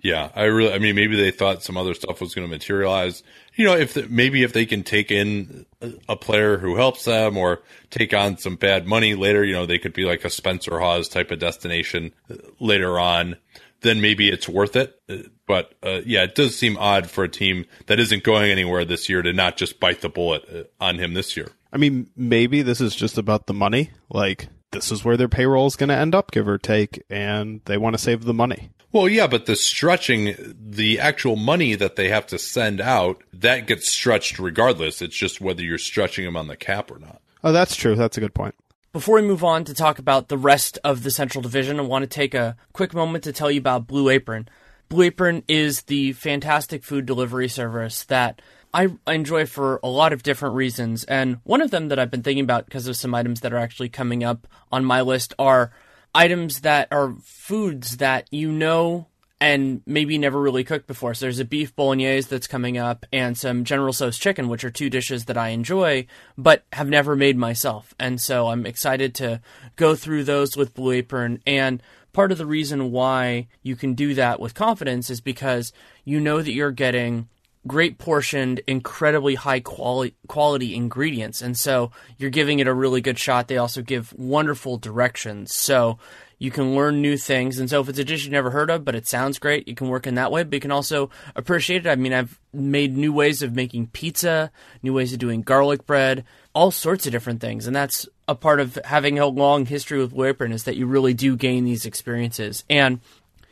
Yeah, I really, I mean, maybe they thought some other stuff was going to materialize. You know, if the, maybe if they can take in a player who helps them or take on some bad money later, you know, they could be like a Spencer Hawes type of destination later on then maybe it's worth it. But uh, yeah, it does seem odd for a team that isn't going anywhere this year to not just bite the bullet uh, on him this year. I mean, maybe this is just about the money. Like, this is where their payroll is going to end up, give or take, and they want to save the money. Well, yeah, but the stretching, the actual money that they have to send out, that gets stretched regardless. It's just whether you're stretching them on the cap or not. Oh, that's true. That's a good point. Before we move on to talk about the rest of the Central Division, I want to take a quick moment to tell you about Blue Apron. Blue Apron is the fantastic food delivery service that I enjoy for a lot of different reasons. And one of them that I've been thinking about because of some items that are actually coming up on my list are items that are foods that you know and maybe never really cooked before. So there's a beef bolognese that's coming up and some General Tso's chicken, which are two dishes that I enjoy but have never made myself. And so I'm excited to go through those with Blue Apron. And part of the reason why you can do that with confidence is because you know that you're getting great portioned, incredibly high quality quality ingredients. And so you're giving it a really good shot. They also give wonderful directions. So you can learn new things. And so if it's a dish you've never heard of, but it sounds great, you can work in that way. But you can also appreciate it. I mean, I've made new ways of making pizza, new ways of doing garlic bread, all sorts of different things. And that's a part of having a long history with Blue Apron is that you really do gain these experiences. And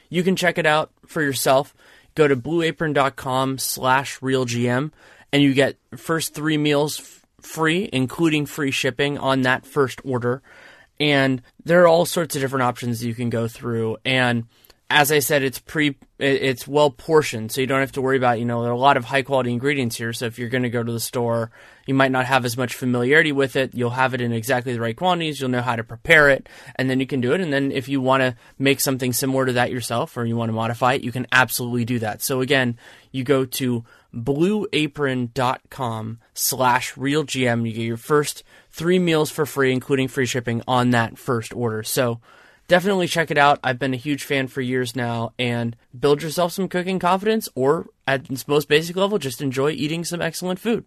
you can check it out for yourself. Go to blueapron.com slash realgm and you get first three meals free, including free shipping on that first order. And there are all sorts of different options you can go through. And as I said, it's pre, it's well portioned, so you don't have to worry about, you know, there are a lot of high quality ingredients here. So if you're going to go to the store, you might not have as much familiarity with it. You'll have it in exactly the right quantities. You'll know how to prepare it, and then you can do it. And then if you want to make something similar to that yourself, or you want to modify it, you can absolutely do that. So again, you go to blueapron.com slash realgm. You get your first three meals for free, including free shipping on that first order. So definitely check it out. I've been a huge fan for years now and build yourself some cooking confidence or at its most basic level, just enjoy eating some excellent food.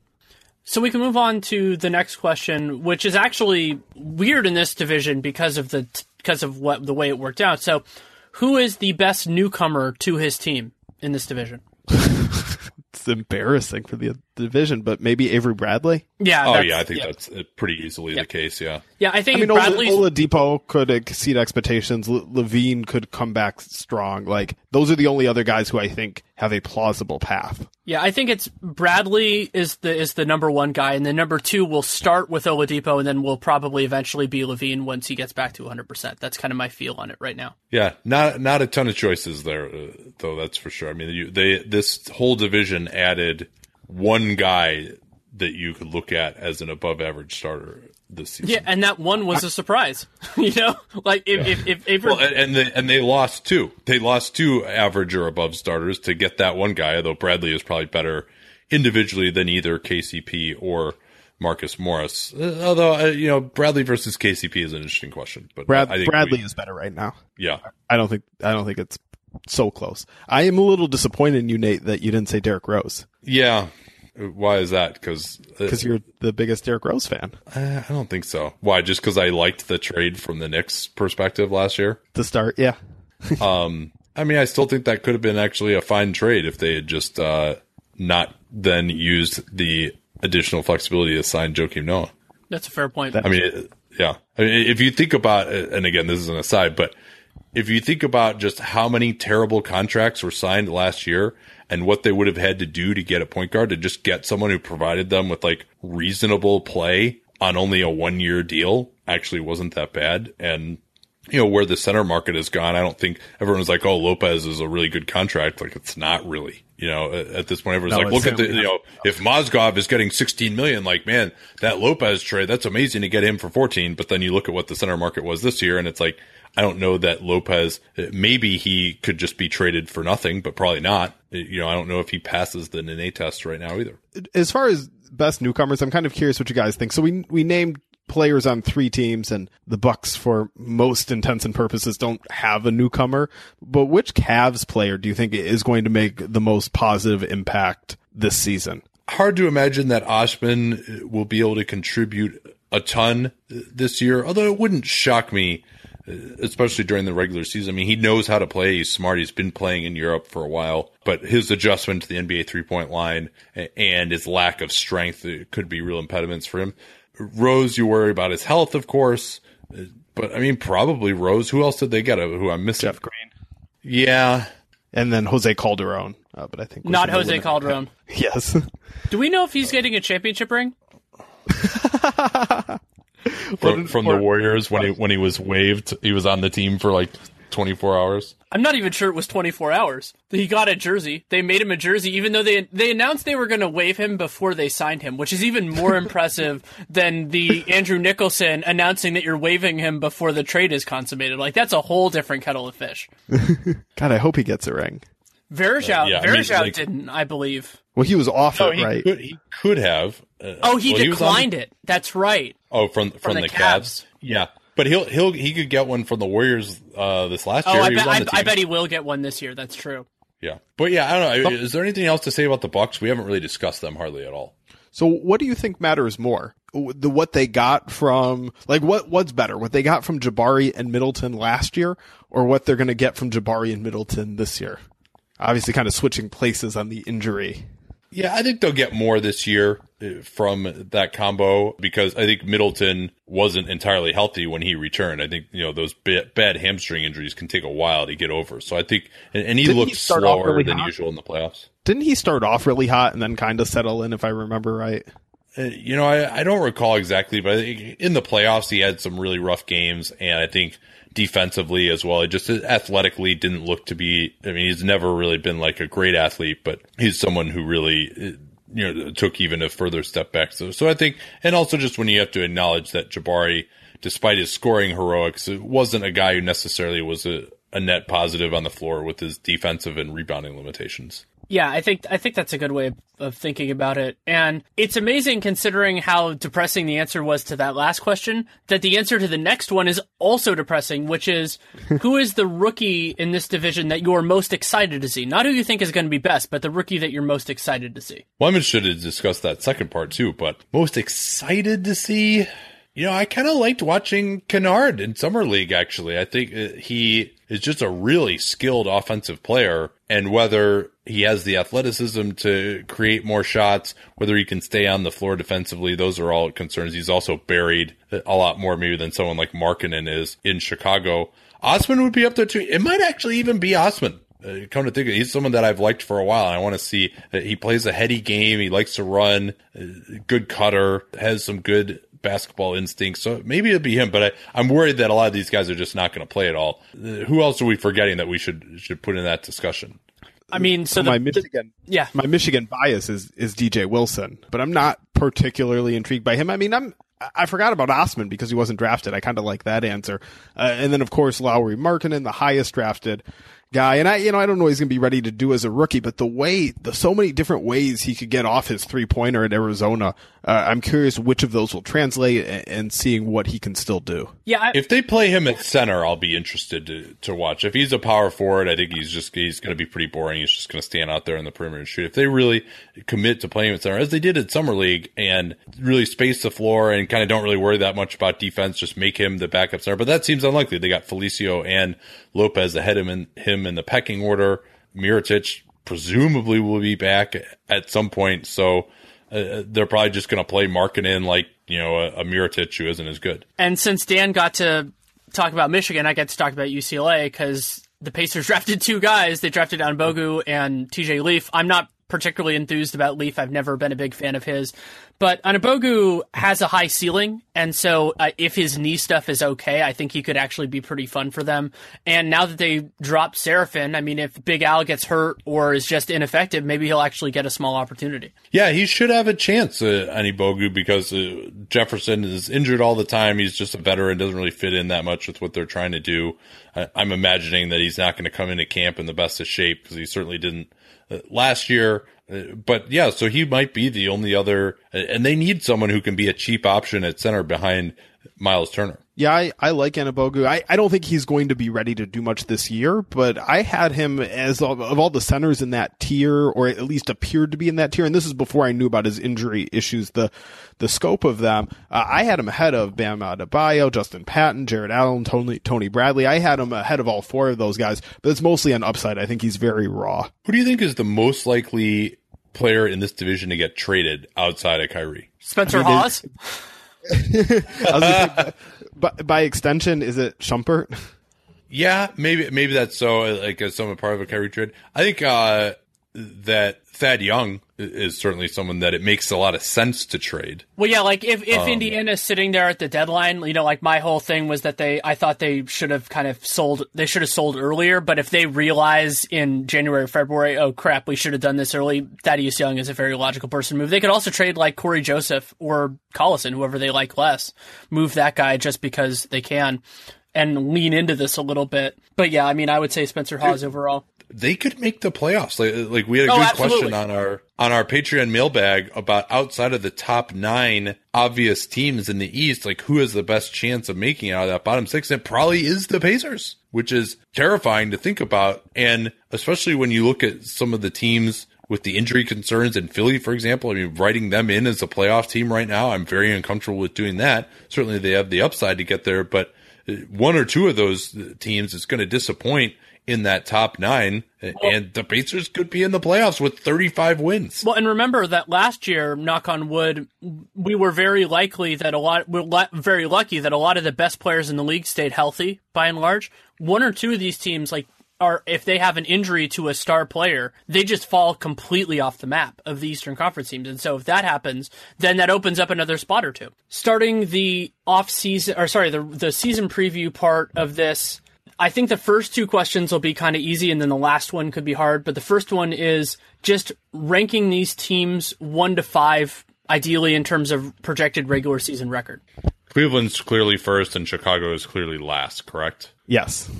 So we can move on to the next question, which is actually weird in this division because of the because of what the way it worked out. So, who is the best newcomer to his team in this division? it's embarrassing for the division, but maybe Avery Bradley. Yeah. Oh yeah, I think yeah. that's uh, pretty easily the case. Yeah. Yeah, I think I mean, Bradley's... Oladipo could exceed expectations. LaVine could come back strong. Like those are the only other guys who I think have a plausible path. Yeah, I think it's Bradley is the is the number one guy, and then number two will start with Oladipo, and then will probably eventually be LaVine once he gets back to 100. percent That's kind of my feel on it right now. Yeah, not not a ton of choices there, uh, though. That's for sure. I mean, you, they this whole division added one guy that you could look at as an above average starter this season. Yeah, and that one was a surprise. you know, like if if, if Avery... well, and they, and they lost two. They lost two average or above starters to get that one guy. Although Bradley is probably better individually than either KCP or Marcus Morris. Uh, although uh, you know Bradley versus KCP is an interesting question. But Brad, Bradley we, is better right now. Yeah, I don't think I don't think it's so close. I am a little disappointed in you, Nate, that you didn't say Derrick Rose. Yeah, why is that? Because because uh, you're the biggest Derrick Rose fan. I don't think so. Why? Just because I liked the trade from the Knicks' perspective last year. To start, yeah. um, I mean, I still think that could have been actually a fine trade if they had just uh, not then used the additional flexibility to sign Joakim Noah. That's a fair point. I mean, yeah. I mean, if you think about, and again, this is an aside, but if you think about just how many terrible contracts were signed last year and what they would have had to do to get a point guard to just get someone who provided them with like reasonable play on only a one year deal actually wasn't that bad. And you know, where the center market has gone, I don't think everyone's like, oh, Lopez is a really good contract. Like, it's not really, you know, at, this point, everyone's no, like, look at the, you know, if Mozgov is getting 16 million, like, man, that Lopez trade, that's amazing to get him for 14. But then you look at what the center market was this year and it's like, I don't know that Lopez, maybe he could just be traded for nothing, but probably not. You know, I don't know if he passes the Nene test right now either. As far as best newcomers, I'm kind of curious what you guys think. So we, we named players on three teams and the Bucks for most intents and purposes don't have a newcomer, but which Cavs player do you think is going to make the most positive impact this season? Hard to imagine that Osman will be able to contribute a ton this year, although it wouldn't shock me especially during the regular season. I mean, he knows how to play. He's smart. He's been playing in Europe for a while, but his adjustment to the NBA three point line and his lack of strength could be real impediments for him. Rose, you worry about his health, of course, but I mean, probably Rose. Who else did they get? Who I'm missing? Jeff Green. Yeah, and then Jose Calderon. Uh, but I think not Jose Calderon. Yes. Do we know if he's getting a championship ring? from, from the Warriors when he when he was waived. He was on the team for like 24 hours. I'm not even sure it was 24 hours. He got a jersey. They made him a jersey, even though they they announced they were going to waive him before they signed him, which is even more impressive than the Andrew Nicholson announcing that you're waiving him before the trade is consummated. Like that's a whole different kettle of fish. God, I hope he gets a ring. Varejao, uh, yeah, Varejao I mean, like, didn't, I believe. Well, he was off no, it, he right? Could, he could have. Uh, oh, he well, declined he it. That's right. Oh, from from, from the, the Cavs. Cavs. Yeah, but he'll he'll he could get one from the Warriors uh, this last oh, year. I, bet, I, I bet he will get one this year. That's true. Yeah, but yeah, I don't know. Is there anything else to say about the Bucks? We haven't really discussed them hardly at all. So, what do you think matters more? The what they got from like what what's better? What they got from Jabari and Middleton last year, or what they're going to get from Jabari and Middleton this year? Obviously, kind of switching places on the injury. Yeah, I think they'll get more this year uh, from that combo because I think Middleton wasn't entirely healthy when he returned. I think you know those bad hamstring injuries can take a while to get over. So I think, and, and he Didn't looked he slower really than hot? usual in the playoffs. Didn't he start off really hot and then kind of settle in, if I remember right? Uh, you know, I, I don't recall exactly, but in the playoffs he had some really rough games, and I think defensively as well. He just athletically didn't look to be. I mean, he's never really been like a great athlete, but he's someone who really you know took even a further step back. So, so I think, and also just when you have to acknowledge that Jabari, despite his scoring heroics, wasn't a guy who necessarily was a, a net positive on the floor with his defensive and rebounding limitations. Yeah, I think I think that's a good way of, thinking about it. And it's amazing considering how depressing the answer was to that last question that the answer to the next one is also depressing, which is who is the rookie in this division that you're most excited to see? Not who you think is going to be best, but the rookie that you're most excited to see. Well, I'm interested to discuss that second part too, but most excited to see you know, I kind of liked watching Kennard in summer league. Actually, I think uh, he is just a really skilled offensive player, and whether he has the athleticism to create more shots, whether he can stay on the floor defensively, those are all concerns. He's also buried a lot more maybe than someone like Markkanen is in Chicago. Osman would be up there too. It might actually even be Osman. Uh, come to think of it, he's someone that I've liked for a while. I want to see that he plays a heady game. He likes to run, uh, good cutter, has some good basketball instincts. So maybe it'll be him, but I, am worried that a lot of these guys are just not going to play at all. Who else are we forgetting that we should should put in that discussion? I mean, so the, my Michigan, the, yeah, my Michigan bias is is DJ Wilson, but I'm not particularly intrigued by him. I mean, I'm I forgot about Osman because he wasn't drafted. I kind of like that answer, uh, and then of course Lauri Markkanen, the highest drafted guy. And I, you know, I don't know what he's going to be ready to do as a rookie, but the way, the so many different ways he could get off his three pointer at Arizona, uh, I'm curious which of those will translate and, and seeing what he can still do. Yeah. I, if they play him at center, I'll be interested to, to watch. If he's a power forward, I think he's just, he's going to be pretty boring. He's just going to stand out there in the perimeter and shoot. If they really commit to playing him at center, as they did at Summer League and really space the floor and kind of don't really worry that much about defense, just make him the backup center. But that seems unlikely. They got Felicio and Lopez ahead of him, him in the pecking order. Mirotic presumably will be back at some point. So uh, they're probably just going to play Markkanen like, you know, a, a Mirotic who isn't as good. And since Dan got to talk about Michigan, I get to talk about UCLA because the Pacers drafted two guys. They drafted Anigbogu and TJ Leaf. I'm not particularly enthused about Leaf. I've never been a big fan of his. But Anigbogu has a high ceiling, and so uh, if his knee stuff is okay, I think he could actually be pretty fun for them. And now that they dropped Seraphin, I mean, if Big Al gets hurt or is just ineffective, maybe he'll actually get a small opportunity. Yeah, he should have a chance, uh, because uh, Jefferson is injured all the time. He's just a veteran, doesn't really fit in that much with what they're trying to do. I, I'm imagining that he's not going to come into camp in the best of shape because he certainly didn't last year. Uh, but yeah, so he might be the only other, and they need someone who can be a cheap option at center behind Miles Turner. Yeah, I, I like Anigbogu. I, I don't think he's going to be ready to do much this year, but I had him as of, of all the centers in that tier, or at least appeared to be in that tier. And this is before I knew about his injury issues, the the scope of them. Uh, I had him ahead of Bam Adebayo, Justin Patton, Jarrett Allen, Tony Tony Bradley. I had him ahead of all four of those guys, but it's mostly on upside. I think he's very raw. Who do you think is the most likely player in this division to get traded outside of Kyrie? Spencer I mean, Hawes. by, by extension, is it Schumpert? Yeah, maybe maybe that's so. Like some part of a Kyrie trade, I think uh, that Thad Young is certainly someone that it makes a lot of sense to trade. Well, yeah, like if if um, Indiana's sitting there at the deadline, you know, like my whole thing was that they, I thought they should have kind of sold, they should have sold earlier. But if they realize in January, February, oh crap, we should have done this early, Thaddeus Young is a very logical person to move. They could also trade like Cory Joseph or Collison, whoever they like less, move that guy just because they can and lean into this a little bit. But yeah, I mean, I would say Spencer Hawes overall they could make the playoffs. Like, like we had a oh, good absolutely. question on our on our Patreon mailbag about outside of the top nine obvious teams in the East, like who has the best chance of making out of that bottom six? It probably is the Pacers, which is terrifying to think about, and especially when you look at some of the teams with the injury concerns in Philly, for example. I mean, writing them in as a playoff team right now, I'm very uncomfortable with doing that. Certainly, they have the upside to get there, but one or two of those teams is going to disappoint in that top nine, well, and the Pacers could be in the playoffs with 35 wins. Well, and remember that last year, knock on wood, we were very likely that a lot, we're very lucky that a lot of the best players in the league stayed healthy by and large. One or two of these teams, like are if they have an injury to a star player, they just fall completely off the map of the Eastern Conference teams. And so if that happens, then that opens up another spot or two. Starting the off season or sorry, the the season preview part of this I think the first two questions will be kind of easy, and then the last one could be hard. But the first one is just ranking these teams one to five, ideally in terms of projected regular season record. Cleveland's clearly first, and Chicago is clearly last. Correct? Yes.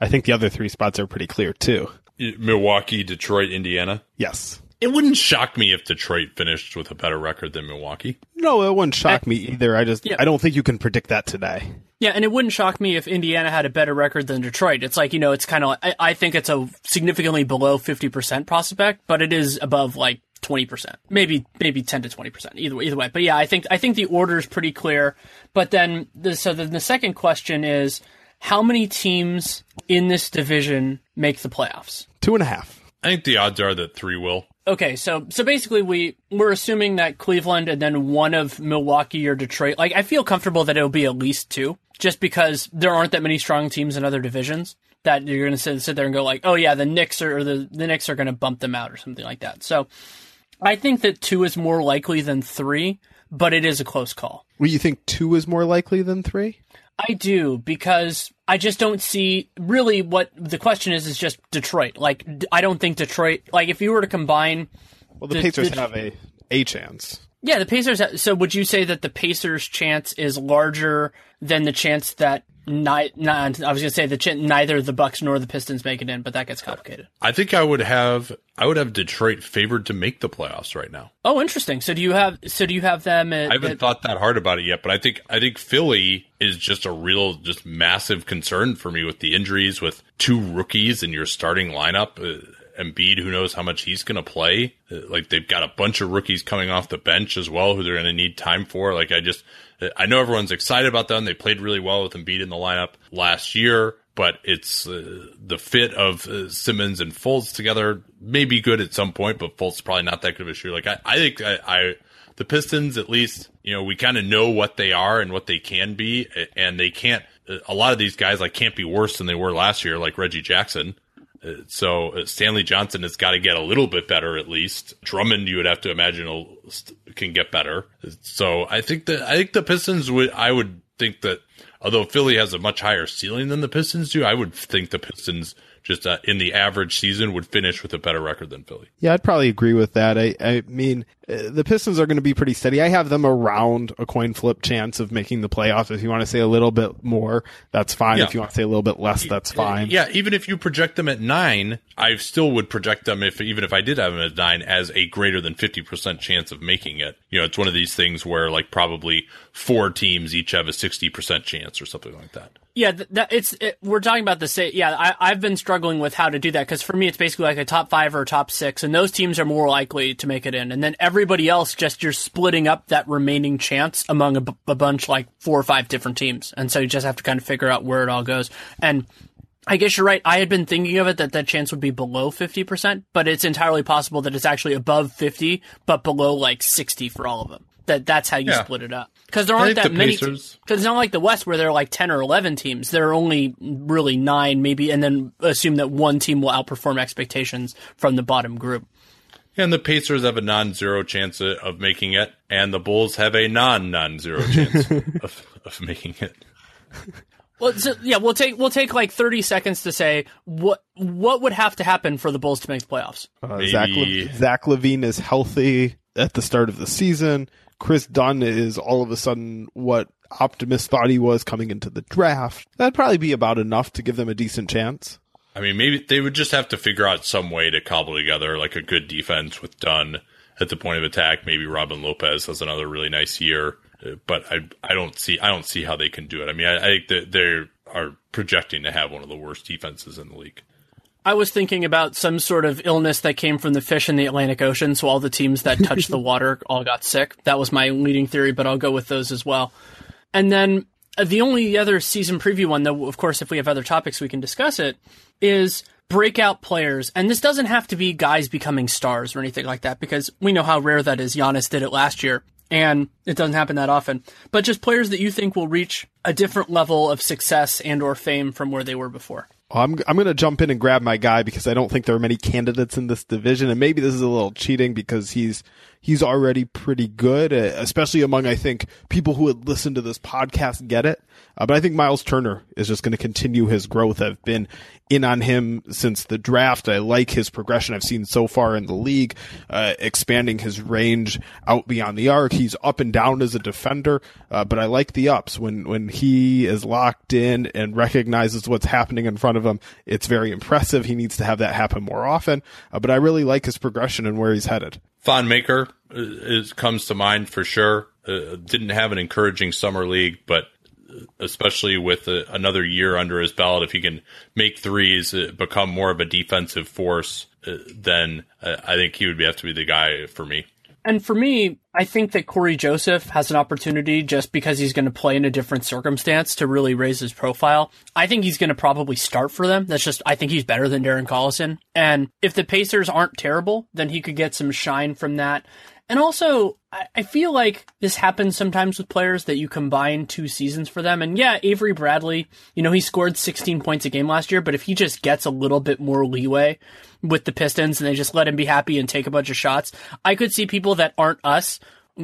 I think the other three spots are pretty clear too. Milwaukee, Detroit, Indiana. Yes. It wouldn't shock me if Detroit finished with a better record than Milwaukee. No, it wouldn't shock me either. I just yeah. I don't think you can predict that today. Yeah, and it wouldn't shock me if Indiana had a better record than Detroit. It's like, you know, it's kind of, I, I think it's a significantly below 50% prospect, but it is above like 20%. Maybe, maybe 10 to 20%. Either way, either way. But yeah, I think, I think the order is pretty clear. But then, the, so then the second question is, how many teams in this division make the playoffs? Two and a half. I think the odds are that three will. Okay, so so basically we we're assuming that Cleveland and then one of Milwaukee or Detroit. Like I feel comfortable that it'll be at least two, just because there aren't that many strong teams in other divisions that you're going to sit, sit there and go like, oh yeah, the Knicks are or the the Knicks are going to bump them out or something like that. So I think that two is more likely than three, but it is a close call. Well, you think two is more likely than three? I do because I just don't see really what the question is is just Detroit. Like I don't think Detroit like if you were to combine Well, the, The- Pacers the- have a a chance. Yeah, the Pacers. So, would you say that the Pacers' chance is larger than the chance that ni- not, I was going to say the ch- neither the Bucks nor the Pistons make it in, but that gets complicated. I think I would have I would have Detroit favored to make the playoffs right now. Oh, interesting. So, do you have so do you have them? At, I haven't at- thought that hard about it yet, but I think I think Philly is just a real, just massive concern for me with the injuries, with two rookies in your starting lineup. Uh, Uh, Embiid, who knows how much he's going to play? Uh, like they've got a bunch of rookies coming off the bench as well, who they're going to need time for. Like I just, uh, I know everyone's excited about them. They played really well with Embiid in the lineup last year. But it's uh, the fit of uh, Simmons and Fultz together may be good at some point, but Fultz probably not that good of a shooter. Like I, I think I, I the Pistons, at least, you know, we kind of know what they are and what they can be, and they can't. A lot of these guys like can't be worse than they were last year, like Reggie Jackson. So uh, Stanley Johnson has got to get a little bit better at least. Drummond, you would have to imagine, can get better. So I think that I think the Pistons would. I would think that although Philly has a much higher ceiling than the Pistons do, I would think the Pistons just uh, in the average season would finish with a better record than Philly. Yeah, I'd probably agree with that. I, I mean, uh, the Pistons are going to be pretty steady. I have them around a coin flip chance of making the playoffs. If you want to say a little bit more, that's fine. Yeah. If you want to say a little bit less, that's fine. Yeah, even if you project them at nine, I still would project them if even if I did have them at nine as a greater than fifty percent chance of making it. You know, it's one of these things where like probably four teams each have a sixty percent chance or something like that. Yeah, that it's it, we're talking about the same. Yeah, I, I've been struggling with how to do that because for me it's basically like a top five or top six, and those teams are more likely to make it in, and then everybody else just you're splitting up that remaining chance among a, bunch like four or five different teams, and so you just have to kind of figure out where it all goes. And I guess you're right. I had been thinking of it that that chance would be below fifty percent, but it's entirely possible that it's actually above fifty, but below like sixty for all of them. That that's how you Yeah. split it up because there aren't that the many. Pacers- Because it's not like the West where there are like 10 or 11 teams. There are only really nine, maybe, and then assume that one team will outperform expectations from the bottom group. And the Pacers have a non-zero chance of making it, and the Bulls have a non-non-zero chance of, of making it. Well, so, yeah, we'll take we'll take like 30 seconds to say what what would have to happen for the Bulls to make the playoffs. Uh, Zach, Le- Zach LaVine is healthy at the start of the season. Kris Dunn is all of a sudden what optimists thought he was coming into the draft. That'd probably be about enough to give them a decent chance. I mean, maybe they would just have to figure out some way to cobble together like a good defense with Dunn at the point of attack. Maybe Robin Lopez has another really nice year, but I I don't see I don't see how they can do it. I mean, I, I think that they are projecting to have one of the worst defenses in the league. I was thinking about some sort of illness that came from the fish in the Atlantic Ocean, so all the teams that touched the water all got sick. That was my leading theory, but I'll go with those as well. And then uh, the only other season preview one, though, of course, if we have other topics, we can discuss it, is breakout players. And this doesn't have to be guys becoming stars or anything like that, because we know how rare that is. Giannis did it last year, and it doesn't happen that often. But just players that you think will reach a different level of success and or fame from where they were before. I'm I'm going to jump in and grab my guy because I don't think there are many candidates in this division, and maybe this is a little cheating because he's he's already pretty good, uh, especially among I think people who would listen to this podcast get it. Uh, but I think Miles Turner is just going to continue his growth. I've been in on him since the draft. I like his progression I've seen so far in the league, uh, expanding his range out beyond the arc. He's up and down as a defender, uh, but I like the ups when when he is locked in and recognizes what's happening in front of him. It's very impressive. He needs to have that happen more often, uh, but I really like his progression and where he's headed. Thon Maker uh, is, comes to mind for sure. Uh, didn't have an encouraging summer league, but especially with a, another year under his belt, if he can make threes, uh, become more of a defensive force, uh, then uh, I think he would have to be the guy for me. And for me, I think that Cory Joseph has an opportunity just because he's going to play in a different circumstance to really raise his profile. I think he's going to probably start for them. That's just, I think he's better than Darren Collison. And if the Pacers aren't terrible, then he could get some shine from that. And also, I feel like this happens sometimes with players that you combine two seasons for them. And yeah, Avery Bradley, you know, he scored 16 points a game last year, but if he just gets a little bit more leeway with the Pistons and they just let him be happy and take a bunch of shots, I could see people that aren't us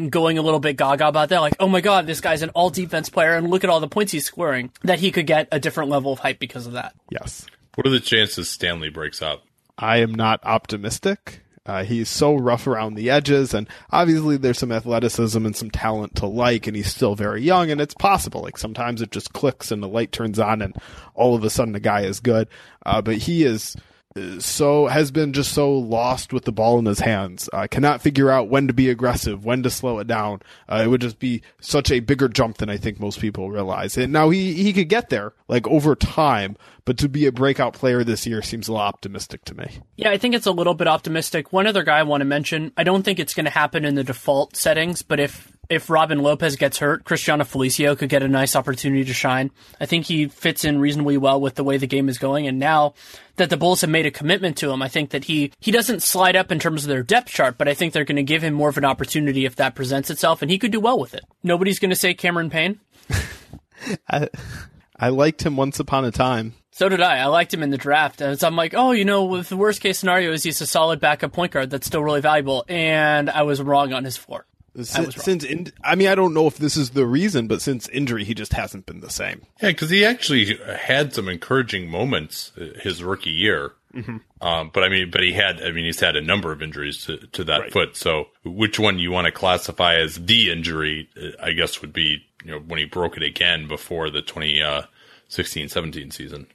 going a little bit gaga about that. Like, oh my God, this guy's an all defense player and look at all the points he's scoring, that he could get a different level of hype because of that. Yes. What are the chances Stanley breaks up? I am not optimistic. Uh, he's so rough around the edges, and obviously there's some athleticism and some talent to like, and he's still very young, and it's possible. Like sometimes it just clicks and the light turns on, and all of a sudden the guy is good. Uh, but he is so has been just so lost with the ball in his hands. Uh, cannot figure out when to be aggressive, when to slow it down. Uh, it would just be such a bigger jump than I think most people realize. And now he he could get there like over time, but to be a breakout player this year seems a little optimistic to me. Yeah, I think it's a little bit optimistic. One other guy I want to mention. I don't think it's going to happen in the default settings, but if if Robin Lopez gets hurt, Cristiano Felicio could get a nice opportunity to shine. I think he fits in reasonably well with the way the game is going. And now that the Bulls have made a commitment to him, I think that he, he doesn't slide up in terms of their depth chart, but I think they're going to give him more of an opportunity if that presents itself, and he could do well with it. Nobody's going to say Cameron Payne. I, I liked him once upon a time. So did I. I liked him in the draft. And so I'm like, oh, you know, the worst case scenario is he's a solid backup point guard that's still really valuable. And I was wrong on his floor. Since, since in, I mean, I don't know if this is the reason, but since injury, he just hasn't been the same. Yeah, because he actually had some encouraging moments uh, his rookie year. Mm-hmm. Um, but I mean, but he had, I mean, he's had a number of injuries to, to that right. foot. So which one you want to classify as the injury, uh, I guess would be, you know, when he broke it again before the 2016 uh, 17 season.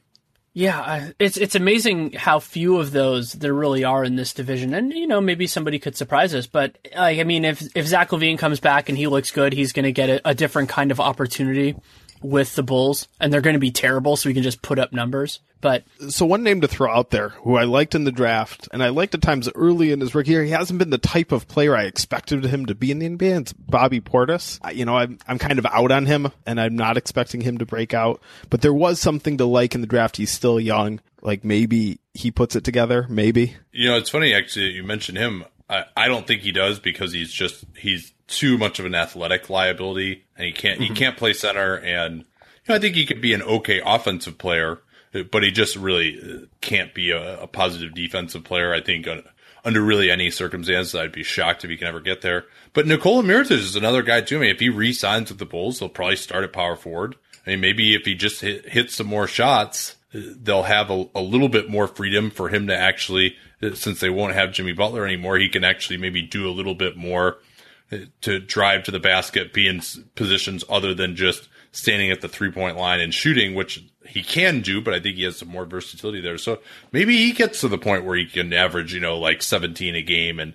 Yeah, it's it's amazing how few of those there really are in this division, and you know maybe somebody could surprise us. But like, I mean, if if Zach LaVine comes back and he looks good, he's going to get a, a different kind of opportunity with the Bulls, and they're going to be terrible, so we can just put up numbers. But so one name to throw out there, who I liked in the draft, and I liked at times early in his rookie year, he hasn't been the type of player I expected him to be in the NBA. It's Bobby Portis. You know, I'm I'm kind of out on him, and I'm not expecting him to break out. But there was something to like in the draft. He's still young. Like maybe he puts it together. Maybe. You know, it's funny actually. You mentioned him. I, I don't think he does because he's just he's too much of an athletic liability, and he can't mm-hmm. he can't play center. And you know, I think he could be an okay offensive player, but he just really uh, can't be a, a positive defensive player. I think uh, under really any circumstances, I'd be shocked if he can ever get there. But Nikola Mirotic is another guy too. I mean, if he re-signs with the Bulls, he'll probably start at power forward. I mean, maybe if he just hit, hits some more shots, uh, they'll have a, a little bit more freedom for him to actually, since they won't have Jimmy Butler anymore, he can actually maybe do a little bit more to drive to the basket, be in positions other than just standing at the three point line and shooting, which he can do, but I think he has some more versatility there. So maybe he gets to the point where he can average, you know, like 17 a game and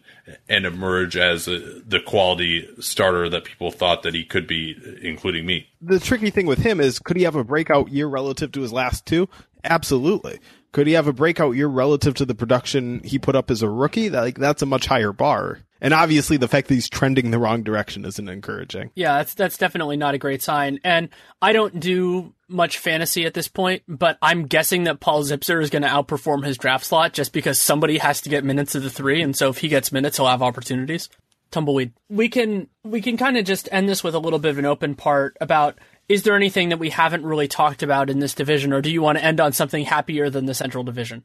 and emerge as a, the quality starter that people thought that he could be, including me. The tricky thing with him is, could he have a breakout year relative to his last two? Absolutely. Could he have a breakout year relative to the production he put up as a rookie? Like that's a much higher bar. And obviously, the fact that he's trending the wrong direction isn't encouraging. Yeah, that's that's definitely not a great sign. And I don't do much fantasy at this point, but I'm guessing that Paul Zipser is going to outperform his draft slot just because somebody has to get minutes of the three, and so if he gets minutes, he'll have opportunities. Tumbleweed. We can we can kind of just end this with a little bit of an open part about Is there anything that we haven't really talked about in this division, or do you want to end on something happier than the Central Division?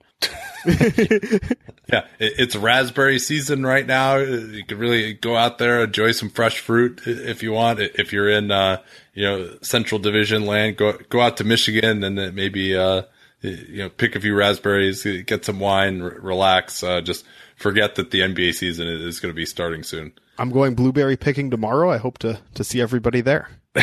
yeah, it's raspberry season right now. You can really go out there, enjoy some fresh fruit if you want. If you're in, uh, you know, Central Division land, go go out to Michigan and maybe, uh, you know, pick a few raspberries, get some wine, relax. Uh, just forget that the NBA season is going to be starting soon. I'm going blueberry picking tomorrow. I hope to to see everybody there.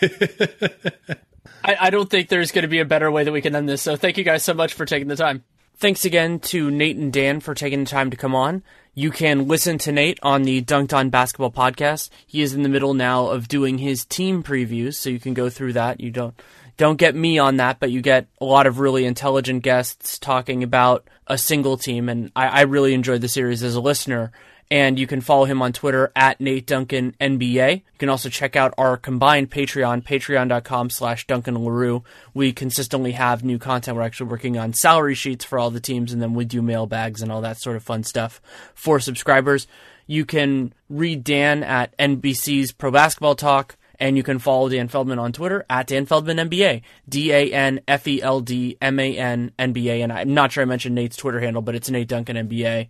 I, I don't think there's going to be a better way that we can end this. So thank you guys so much for taking the time. Thanks again to Nate and Dan for taking the time to come on. You can listen to Nate on the Dunc'd On Basketball podcast. He is in the middle now of doing his team previews, so you can go through that. You don't don't get me on that, but you get a lot of really intelligent guests talking about a single team, and I, I really enjoyed the series as a listener and you can follow him on Twitter at Nate Duncan NBA. You can also check out our combined Patreon, patreon.com slash Duncan Leroux. We consistently have new content. We're actually working on salary sheets for all the teams, and then we do mailbags and all that sort of fun stuff for subscribers. You can read Dan at NBC's Pro Basketball Talk, and you can follow Dan Feldman on Twitter at Dan Feldman NBA, D A N F E L D M A N NBA. And I'm not sure I mentioned Nate's Twitter handle, but it's Nate Duncan NBA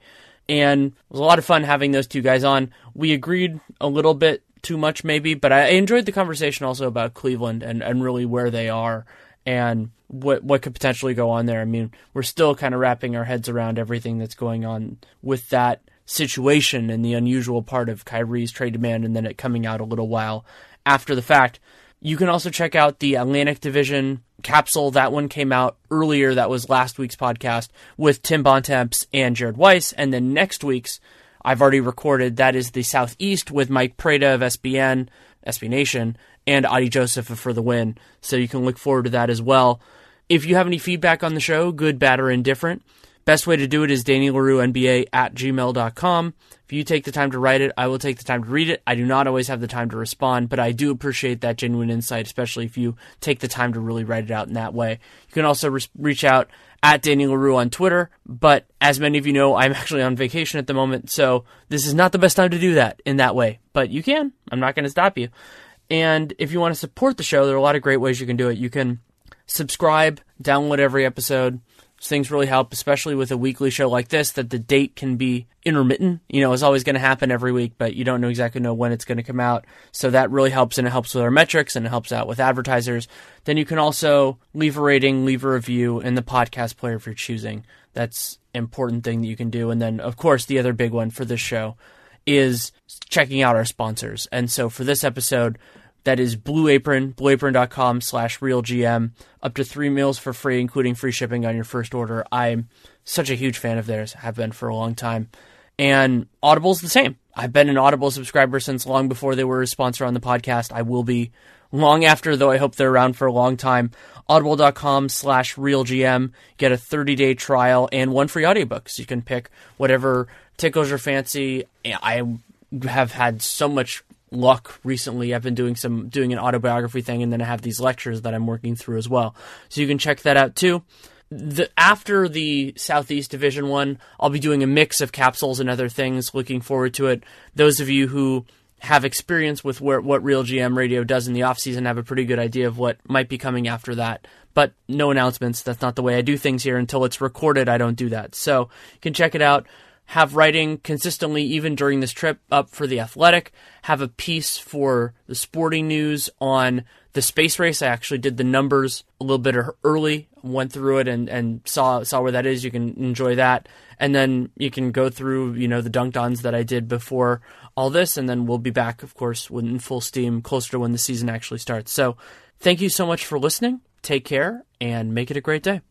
and it was a lot of fun having those two guys on. We agreed a little bit too much, maybe, but I enjoyed the conversation also about Cleveland and, and really where they are and what what could potentially go on there. I mean, we're still kind of wrapping our heads around everything that's going on with that situation and the unusual part of Kyrie's trade demand and then it coming out a little while after the fact. You can also check out the Atlantic Division capsule. That one came out earlier. That was last week's podcast with Tim Bontemps and Jared Weiss. And then next week's, I've already recorded. That is the Southeast with Mike Prada of SBN, SB Nation, and Adi Joseph For the Win. So you can look forward to that as well. If you have any feedback on the show, good, bad, or indifferent, best way to do it is DannyLerouxNBA at gmail.com. If you take the time to write it, I will take the time to read it. I do not always have the time to respond, but I do appreciate that genuine insight, especially if you take the time to really write it out in that way. You can also re- reach out at Danny Leroux on Twitter, but as many of you know, I'm actually on vacation at the moment, so this is not the best time to do that in that way. But you can. I'm not going to stop you. And if you want to support the show, there are a lot of great ways you can do it. You can subscribe, download every episode, things really help, especially with a weekly show like this, that the date can be intermittent. You know, it's always going to happen every week, but you don't know exactly know when it's going to come out. So that really helps, and it helps with our metrics, and it helps out with advertisers. Then you can also leave a rating, leave a review in the podcast player if you're choosing. That's important thing that you can do. And then, of course, the other big one for this show is checking out our sponsors. And so for this episode, that is Blue Apron, blueapron.com slash realgm. Up to three meals for free, including free shipping on your first order. I'm such a huge fan of theirs, have been for a long time. And Audible's the same. I've been an Audible subscriber since long before they were a sponsor on the podcast. I will be long after, though I hope they're around for a long time. Audible.com slash realgm. Get a 30 day trial and one free audiobook. So you can pick whatever tickles your fancy. I have had so much luck recently. I've been doing some doing an autobiography thing, and then I have these lectures that I'm working through as well. So you can check that out too. The, after the Southeast Division one, I'll be doing a mix of capsules and other things. Looking forward to it. Those of you who have experience with where, what RealGM Radio does in the off season have a pretty good idea of what might be coming after that. But no announcements. That's not the way I do things here. Until it's recorded, I don't do that. So you can check it out have writing consistently even during this trip up for the athletic have a piece for the sporting news on the space race. I actually did the numbers a little bit early went through it and, and saw saw where that is. You can enjoy that. And then you can go through you know the Dunc'd Ons that i did before all this. And then we'll be back of course in full steam closer to when the season actually starts. So thank you so much for listening. Take care and make it a great day